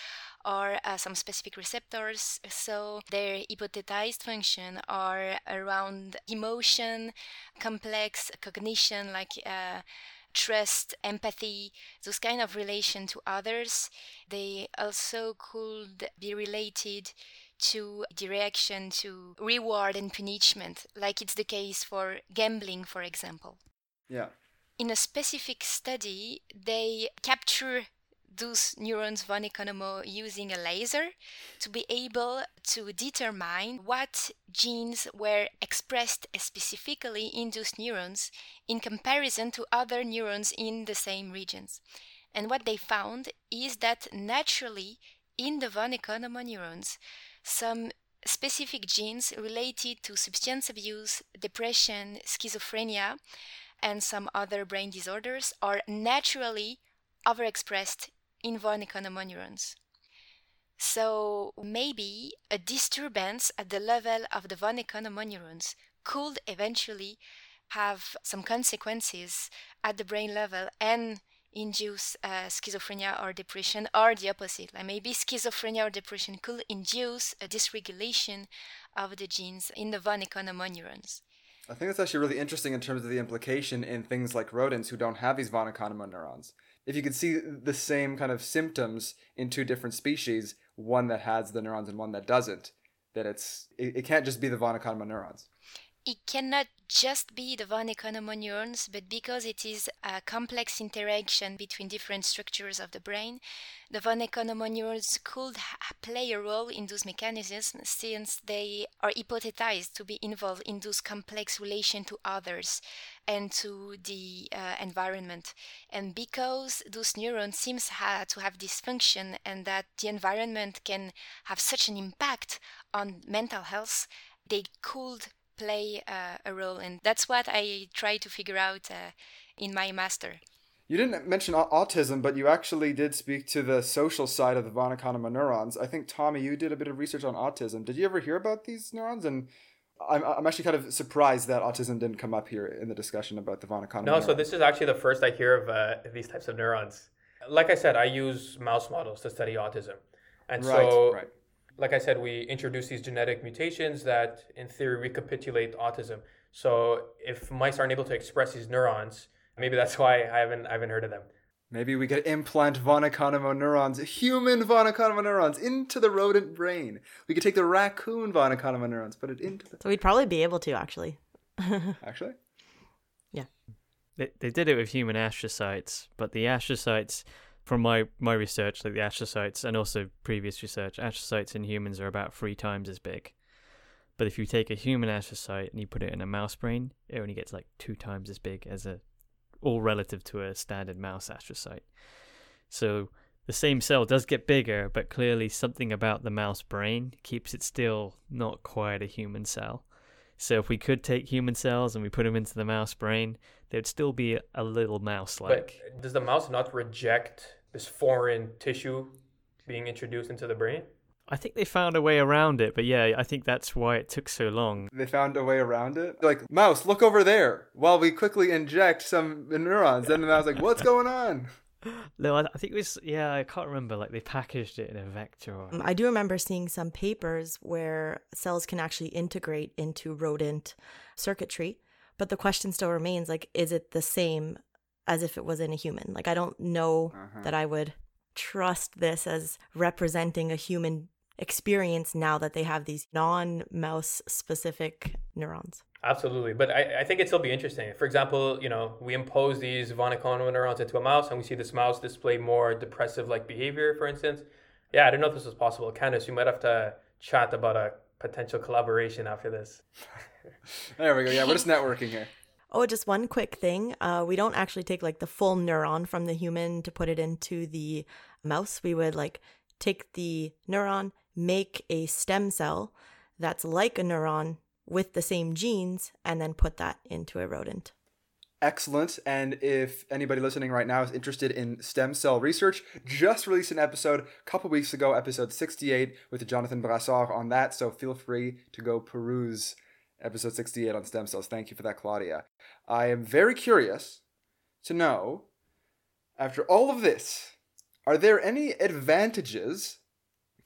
or uh, some specific receptors. So their hypothesized function are around emotion, complex cognition, like uh, trust, empathy, those kind of relation to others. They also could be related to the reaction to reward and punishment, like it's the case for gambling, for example. Yeah. In a specific study, they capture those neurons von Economo using a laser to be able to determine what genes were expressed specifically in those neurons in comparison to other neurons in the same regions. And what they found is that naturally in the von Economo neurons, some specific genes related to substance abuse, depression, schizophrenia, and some other brain disorders are naturally overexpressed in von Economo neurons. So maybe a disturbance at the level of the von Economo neurons could eventually have some consequences at the brain level and induce uh, schizophrenia or depression, or the opposite. Like maybe schizophrenia or depression could induce a dysregulation of the genes in the von Economo neurons. I think that's actually really interesting in terms of the implication in things like rodents who don't have these von Economo neurons. If you could see the same kind of symptoms in two different species, one that has the neurons and one that doesn't, that it's it, it can't just be the von Economo neurons it cannot just be the von Economo neurons, but because it is a complex interaction between different structures of the brain, the von Economo neurons could play a role in those mechanisms since they are hypothesized to be involved in those complex relation to others and to the uh, environment. And because those neurons seem ha- to have dysfunction and that the environment can have such an impact on mental health, they could play uh, a role and that's what i try to figure out uh, in my master you didn't mention autism but you actually did speak to the social side of the von economo neurons i think tommy you did a bit of research on autism did you ever hear about these neurons and I'm, I'm actually kind of surprised that autism didn't come up here in the discussion about the von Economo. No, neurons. so this is actually the first I hear of uh, these types of neurons. Like I said, I use mouse models to study autism, and right, so right like I said, we introduce these genetic mutations that, in theory, recapitulate autism. So if mice aren't able to express these neurons, maybe that's why I haven't I haven't heard of them. Maybe we could implant von Economo neurons, human von Economo neurons, into the rodent brain. We could take the raccoon von Economo neurons, put it into the. So we'd probably be able to actually. actually. Yeah. They they did it with human astrocytes, but the astrocytes from my my research, like the astrocytes and also previous research, astrocytes in humans are about three times as big. But if you take a human astrocyte and you put it in a mouse brain, it only gets like two times as big as a, all relative to a standard mouse astrocyte. So the same cell does get bigger, but clearly something about the mouse brain keeps it still not quite a human cell. So if we could take human cells and we put them into the mouse brain, they'd still be a little mouse-like. But uh, does the mouse not reject this foreign tissue being introduced into the brain? I think they found a way around it, but yeah, I think that's why it took so long. They found a way around it. Like, mouse, look over there, while we quickly inject some neurons. Then the mouse like, what's going on? No, I, think it was yeah. I can't remember. Like they packaged it in a vector. Or... I do remember seeing some papers where cells can actually integrate into rodent circuitry, but the question still remains: like, is it the same as if it was in a human? Like, I don't know uh-huh. that I would trust this as representing a human experience now that they have these non-mouse specific neurons. Absolutely, but I, I think it'd still be interesting. For example, you know, we impose these von Economo neurons into a mouse, and we see this mouse display more depressive-like behavior, for instance. Yeah, I didn't know if this was possible. Candice, you might have to chat about a potential collaboration after this. there we go. Yeah, we're just networking here. Oh, just one quick thing. Uh, we don't actually take like the full neuron from the human to put it into the mouse. We would like take the neuron, make a stem cell that's like a neuron with the same genes and then put that into a rodent. Excellent. And if anybody listening right now is interested in stem cell research, just released an episode a couple weeks ago, episode 68, with Jonathan Brassard on that. So feel free to go peruse episode 68 on stem cells. Thank you for that, Claudia. I am very curious to know, after all of this, are there any advantages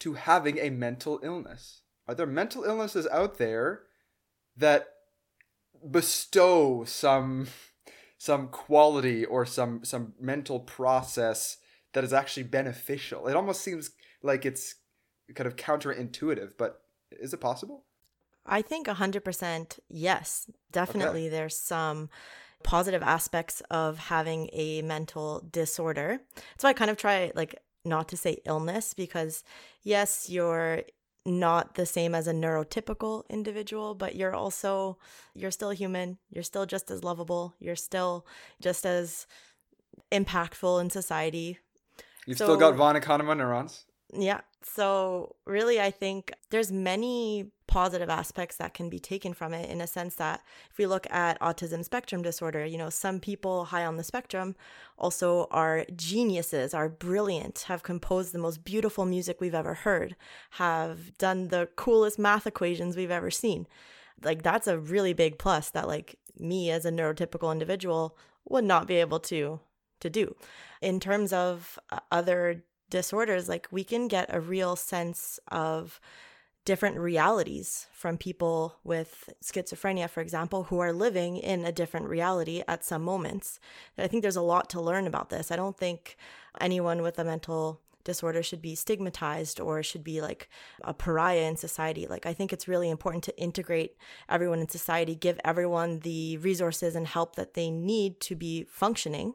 to having a mental illness? Are there mental illnesses out there that bestow some some quality or some some mental process that is actually beneficial. It almost seems like it's kind of counterintuitive, but is it possible? I think 100% yes. Definitely okay. there's some positive aspects of having a mental disorder. So I kind of try like not to say illness because yes, you're not the same as a neurotypical individual, but you're also you're still human. You're still just as lovable. You're still just as impactful in society. You've so, still got von Economo neurons. Yeah. So really I think there's many positive aspects that can be taken from it in a sense that if we look at autism spectrum disorder, you know, some people high on the spectrum also are geniuses, are brilliant, have composed the most beautiful music we've ever heard, have done the coolest math equations we've ever seen. Like that's a really big plus that like me as a neurotypical individual would not be able to to do. In terms of uh, other disorders, like we can get a real sense of different realities from people with schizophrenia, for example, who are living in a different reality at some moments. I think there's a lot to learn about this. I don't think anyone with a mental disorder should be stigmatized or should be like a pariah in society. Like, I think it's really important to integrate everyone in society, give everyone the resources and help that they need to be functioning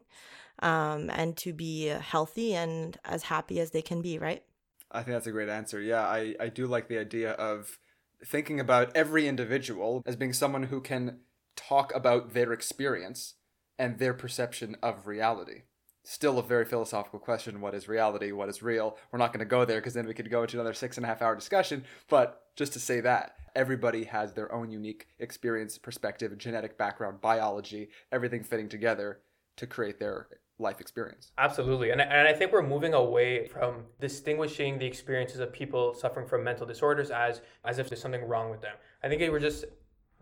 um, and to be healthy and as happy as they can be, right? I think that's a great answer. Yeah, I, I do like the idea of thinking about every individual as being someone who can talk about their experience and their perception of reality. Still a very philosophical question what is reality? What is real? We're not going to go there because then we could go into another six and a half hour discussion. But just to say that, everybody has their own unique experience, perspective, genetic background, biology, everything fitting together to create their life experience. Absolutely. And, and I think we're moving away from distinguishing the experiences of people suffering from mental disorders as as if there's something wrong with them. I think we're just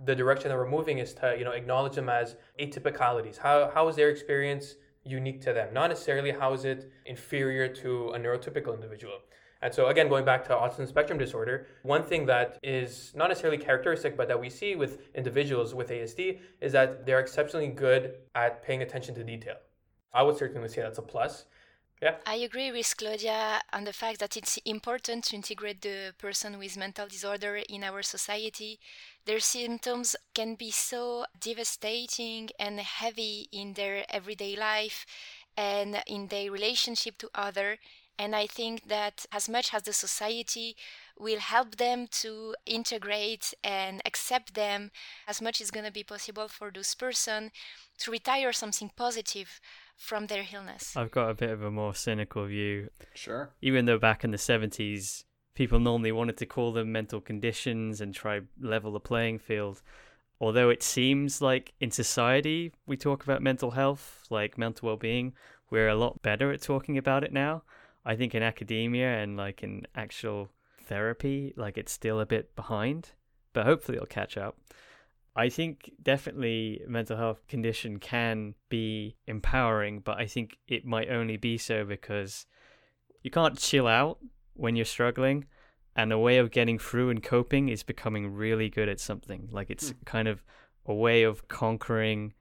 the direction that we're moving is to, you know, acknowledge them as atypicalities. How how is their experience unique to them? Not necessarily how is it inferior to a neurotypical individual. And so, again, going back to autism spectrum disorder, one thing that is not necessarily characteristic, but that we see with individuals with ASD is that they're exceptionally good at paying attention to detail. I would certainly say that's a plus. Yeah. I agree with Claudia on the fact that it's important to integrate the person with mental disorder in our society. Their symptoms can be so devastating and heavy in their everyday life and in their relationship to other and i think that as much as the society will help them to integrate and accept them as much as going to be possible for those person to retire something positive from their illness. I've got a bit of a more cynical view. Sure. Even though back in the 70s, people normally wanted to call them mental conditions and try level the playing field. Although it seems like in society we talk about mental health, like mental well-being, we're a lot better at talking about it now. I think in academia and like in actual therapy, like it's still a bit behind, but hopefully it'll catch up. I think definitely mental health condition can be empowering, but I think it might only be so because you can't chill out when you're struggling and the way of getting through and coping is becoming really good at something. Like it's hmm. kind of a way of conquering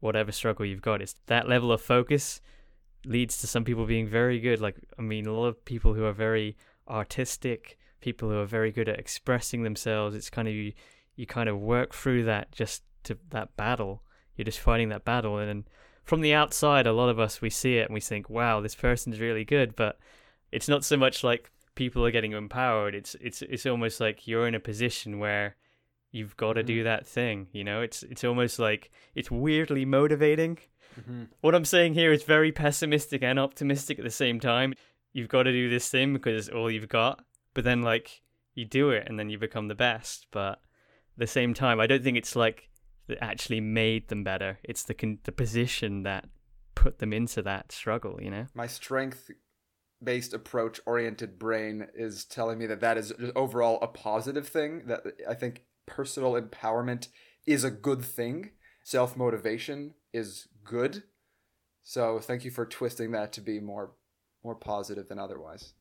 whatever struggle you've got. It's that level of focus leads to some people being very good. Like I mean, a lot of people who are very artistic, people who are very good at expressing themselves. It's kind of you you kind of work through that just to that battle. You're just fighting that battle, and then from the outside, a lot of us we see it and we think, "Wow, this person's really good," but it's not so much like people are getting empowered. It's it's it's almost like you're in a position where you've got to mm-hmm. do that thing. You know, it's it's almost like it's weirdly motivating. Mm-hmm. What I'm saying here is very pessimistic and optimistic at the same time. You've got to do this thing because it's all you've got, but then like you do it and then you become the best. But at the same time, I don't think it's like that actually made them better. It's the con- the position that put them into that struggle. You know, my strength based approach oriented brain is telling me that that is overall a positive thing that i think personal empowerment is a good thing self motivation is good so thank you for twisting that to be more more positive than otherwise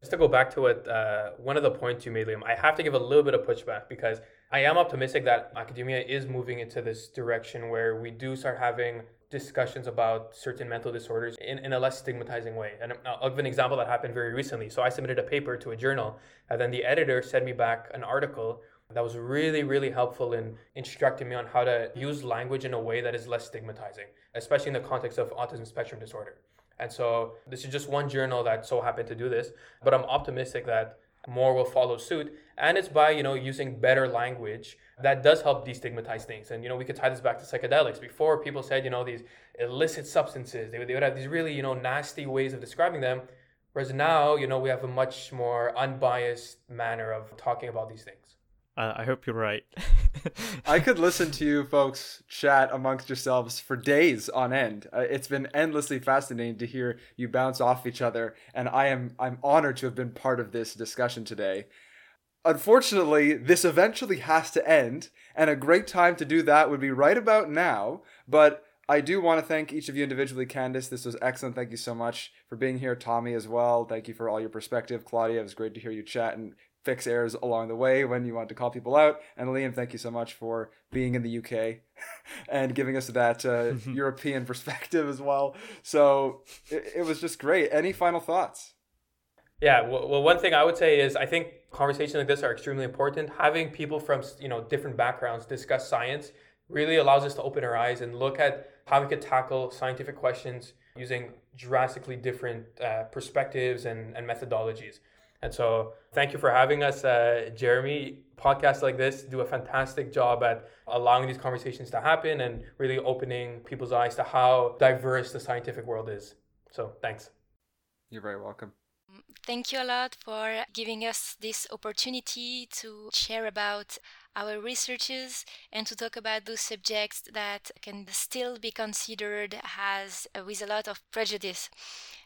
just to go back to it, uh, one of the points you made, Liam, I have to give a little bit of pushback because I am optimistic that academia is moving into this direction where we do start having discussions about certain mental disorders in, in a less stigmatizing way. And I'll give an example that happened very recently. So I submitted a paper to a journal, and then the editor sent me back an article that was really, really helpful in instructing me on how to use language in a way that is less stigmatizing, especially in the context of autism spectrum disorder. And so this is just one journal that so happened to do this, but I'm optimistic that more will follow suit. And it's by, you know, using better language that does help destigmatize things. And, you know, we could tie this back to psychedelics. Before people said, you know, these illicit substances, they would, they would have these really, you know, nasty ways of describing them. Whereas now, you know, we have a much more unbiased manner of talking about these things. Uh, I hope you're right. I could listen to you folks chat amongst yourselves for days on end. Uh, it's been endlessly fascinating to hear you bounce off each other, and I am I'm honored to have been part of this discussion today. Unfortunately, this eventually has to end, and a great time to do that would be right about now. But I do want to thank each of you individually. Candice, this was excellent. Thank you so much for being here. Tommy as well. Thank you for all your perspective. Claudia, it was great to hear you chat and fix errors along the way when you want to call people out. And Liam, thank you so much for being in the UK and giving us that uh, European perspective as well. So it, it, was just great. Any final thoughts? Yeah, well, well, one thing I would say is I think conversations like this are extremely important. Having people from you know different backgrounds discuss science really allows us to open our eyes and look at how we could tackle scientific questions using drastically different uh, perspectives and, and methodologies. And so, thank you for having us, uh, Jeremy. Podcasts like this do a fantastic job at allowing these conversations to happen and really opening people's eyes to how diverse the scientific world is. So, thanks. You're very welcome. Thank you a lot for giving us this opportunity to share about our researches and to talk about those subjects that can still be considered as uh, with a lot of prejudice.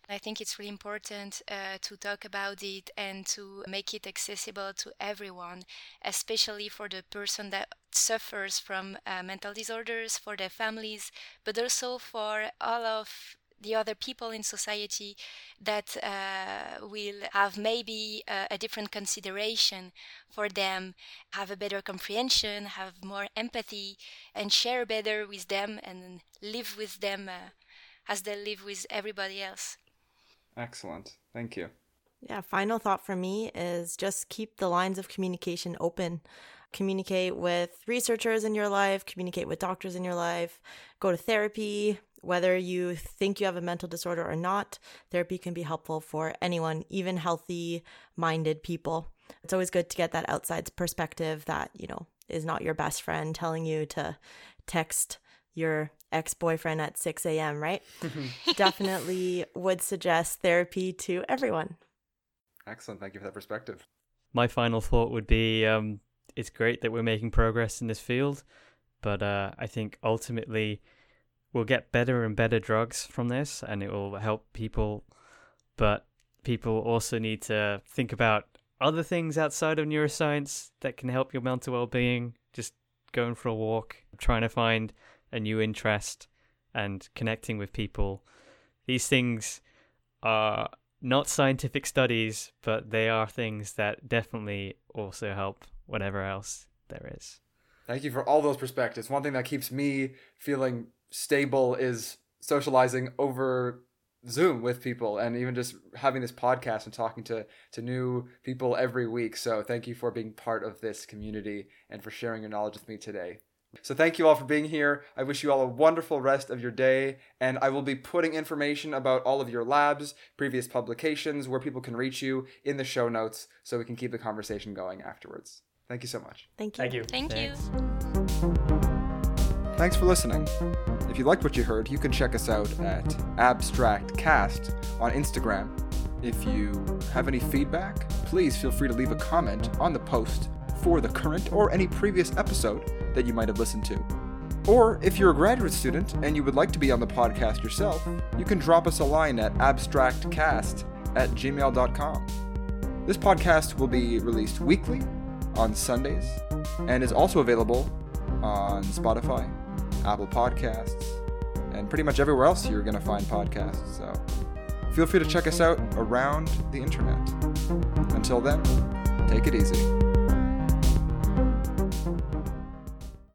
I think it's really important uh, to talk about it and to make it accessible to everyone, especially for the person that suffers from uh, mental disorders, for their families, but also for all of the other people in society that uh, will have maybe a, a, different consideration for them, have a better comprehension, have more empathy, and share better with them and live with them uh, as they live with everybody else. Excellent. Thank you. Yeah, final thought for me is just keep the lines of communication open. Communicate with researchers in your life, communicate with doctors in your life, go to therapy, whether you think you have a mental disorder or not, therapy can be helpful for anyone, even healthy minded people. It's always good to get that outside perspective that, you know, is not your best friend telling you to text your ex boyfriend at 6 a.m., right? Definitely would suggest therapy to everyone. Excellent. Thank you for that perspective. My final thought would be um, it's great that we're making progress in this field, but uh, I think ultimately we'll get better and better drugs from this and it will help people but people also need to think about other things outside of neuroscience that can help your mental well-being just going for a walk trying to find a new interest and connecting with people these things are not scientific studies but they are things that definitely also help whatever else there is thank you for all those perspectives one thing that keeps me feeling stable is socializing over Zoom with people and even just having this podcast and talking to to new people every week. So thank you for being part of this community and for sharing your knowledge with me today. So thank you all for being here. I wish you all a wonderful rest of your day and I will be putting information about all of your labs, previous publications, where people can reach you in the show notes so we can keep the conversation going afterwards. Thank you so much. Thank you. Thank you. Thank Thanks. you. Thanks for listening. If you liked what you heard, you can check us out at AbstractCast on Instagram. If you have any feedback, please feel free to leave a comment on the post for the current or any previous episode that you might have listened to. Or if you're a graduate student and you would like to be on the podcast yourself, you can drop us a line at abstractcast at gmail.com. This podcast will be released weekly on Sundays and is also available on Spotify, Apple Podcasts, and pretty much everywhere else you're going to find podcasts. So feel free to check us out around the internet. Until then, take it easy.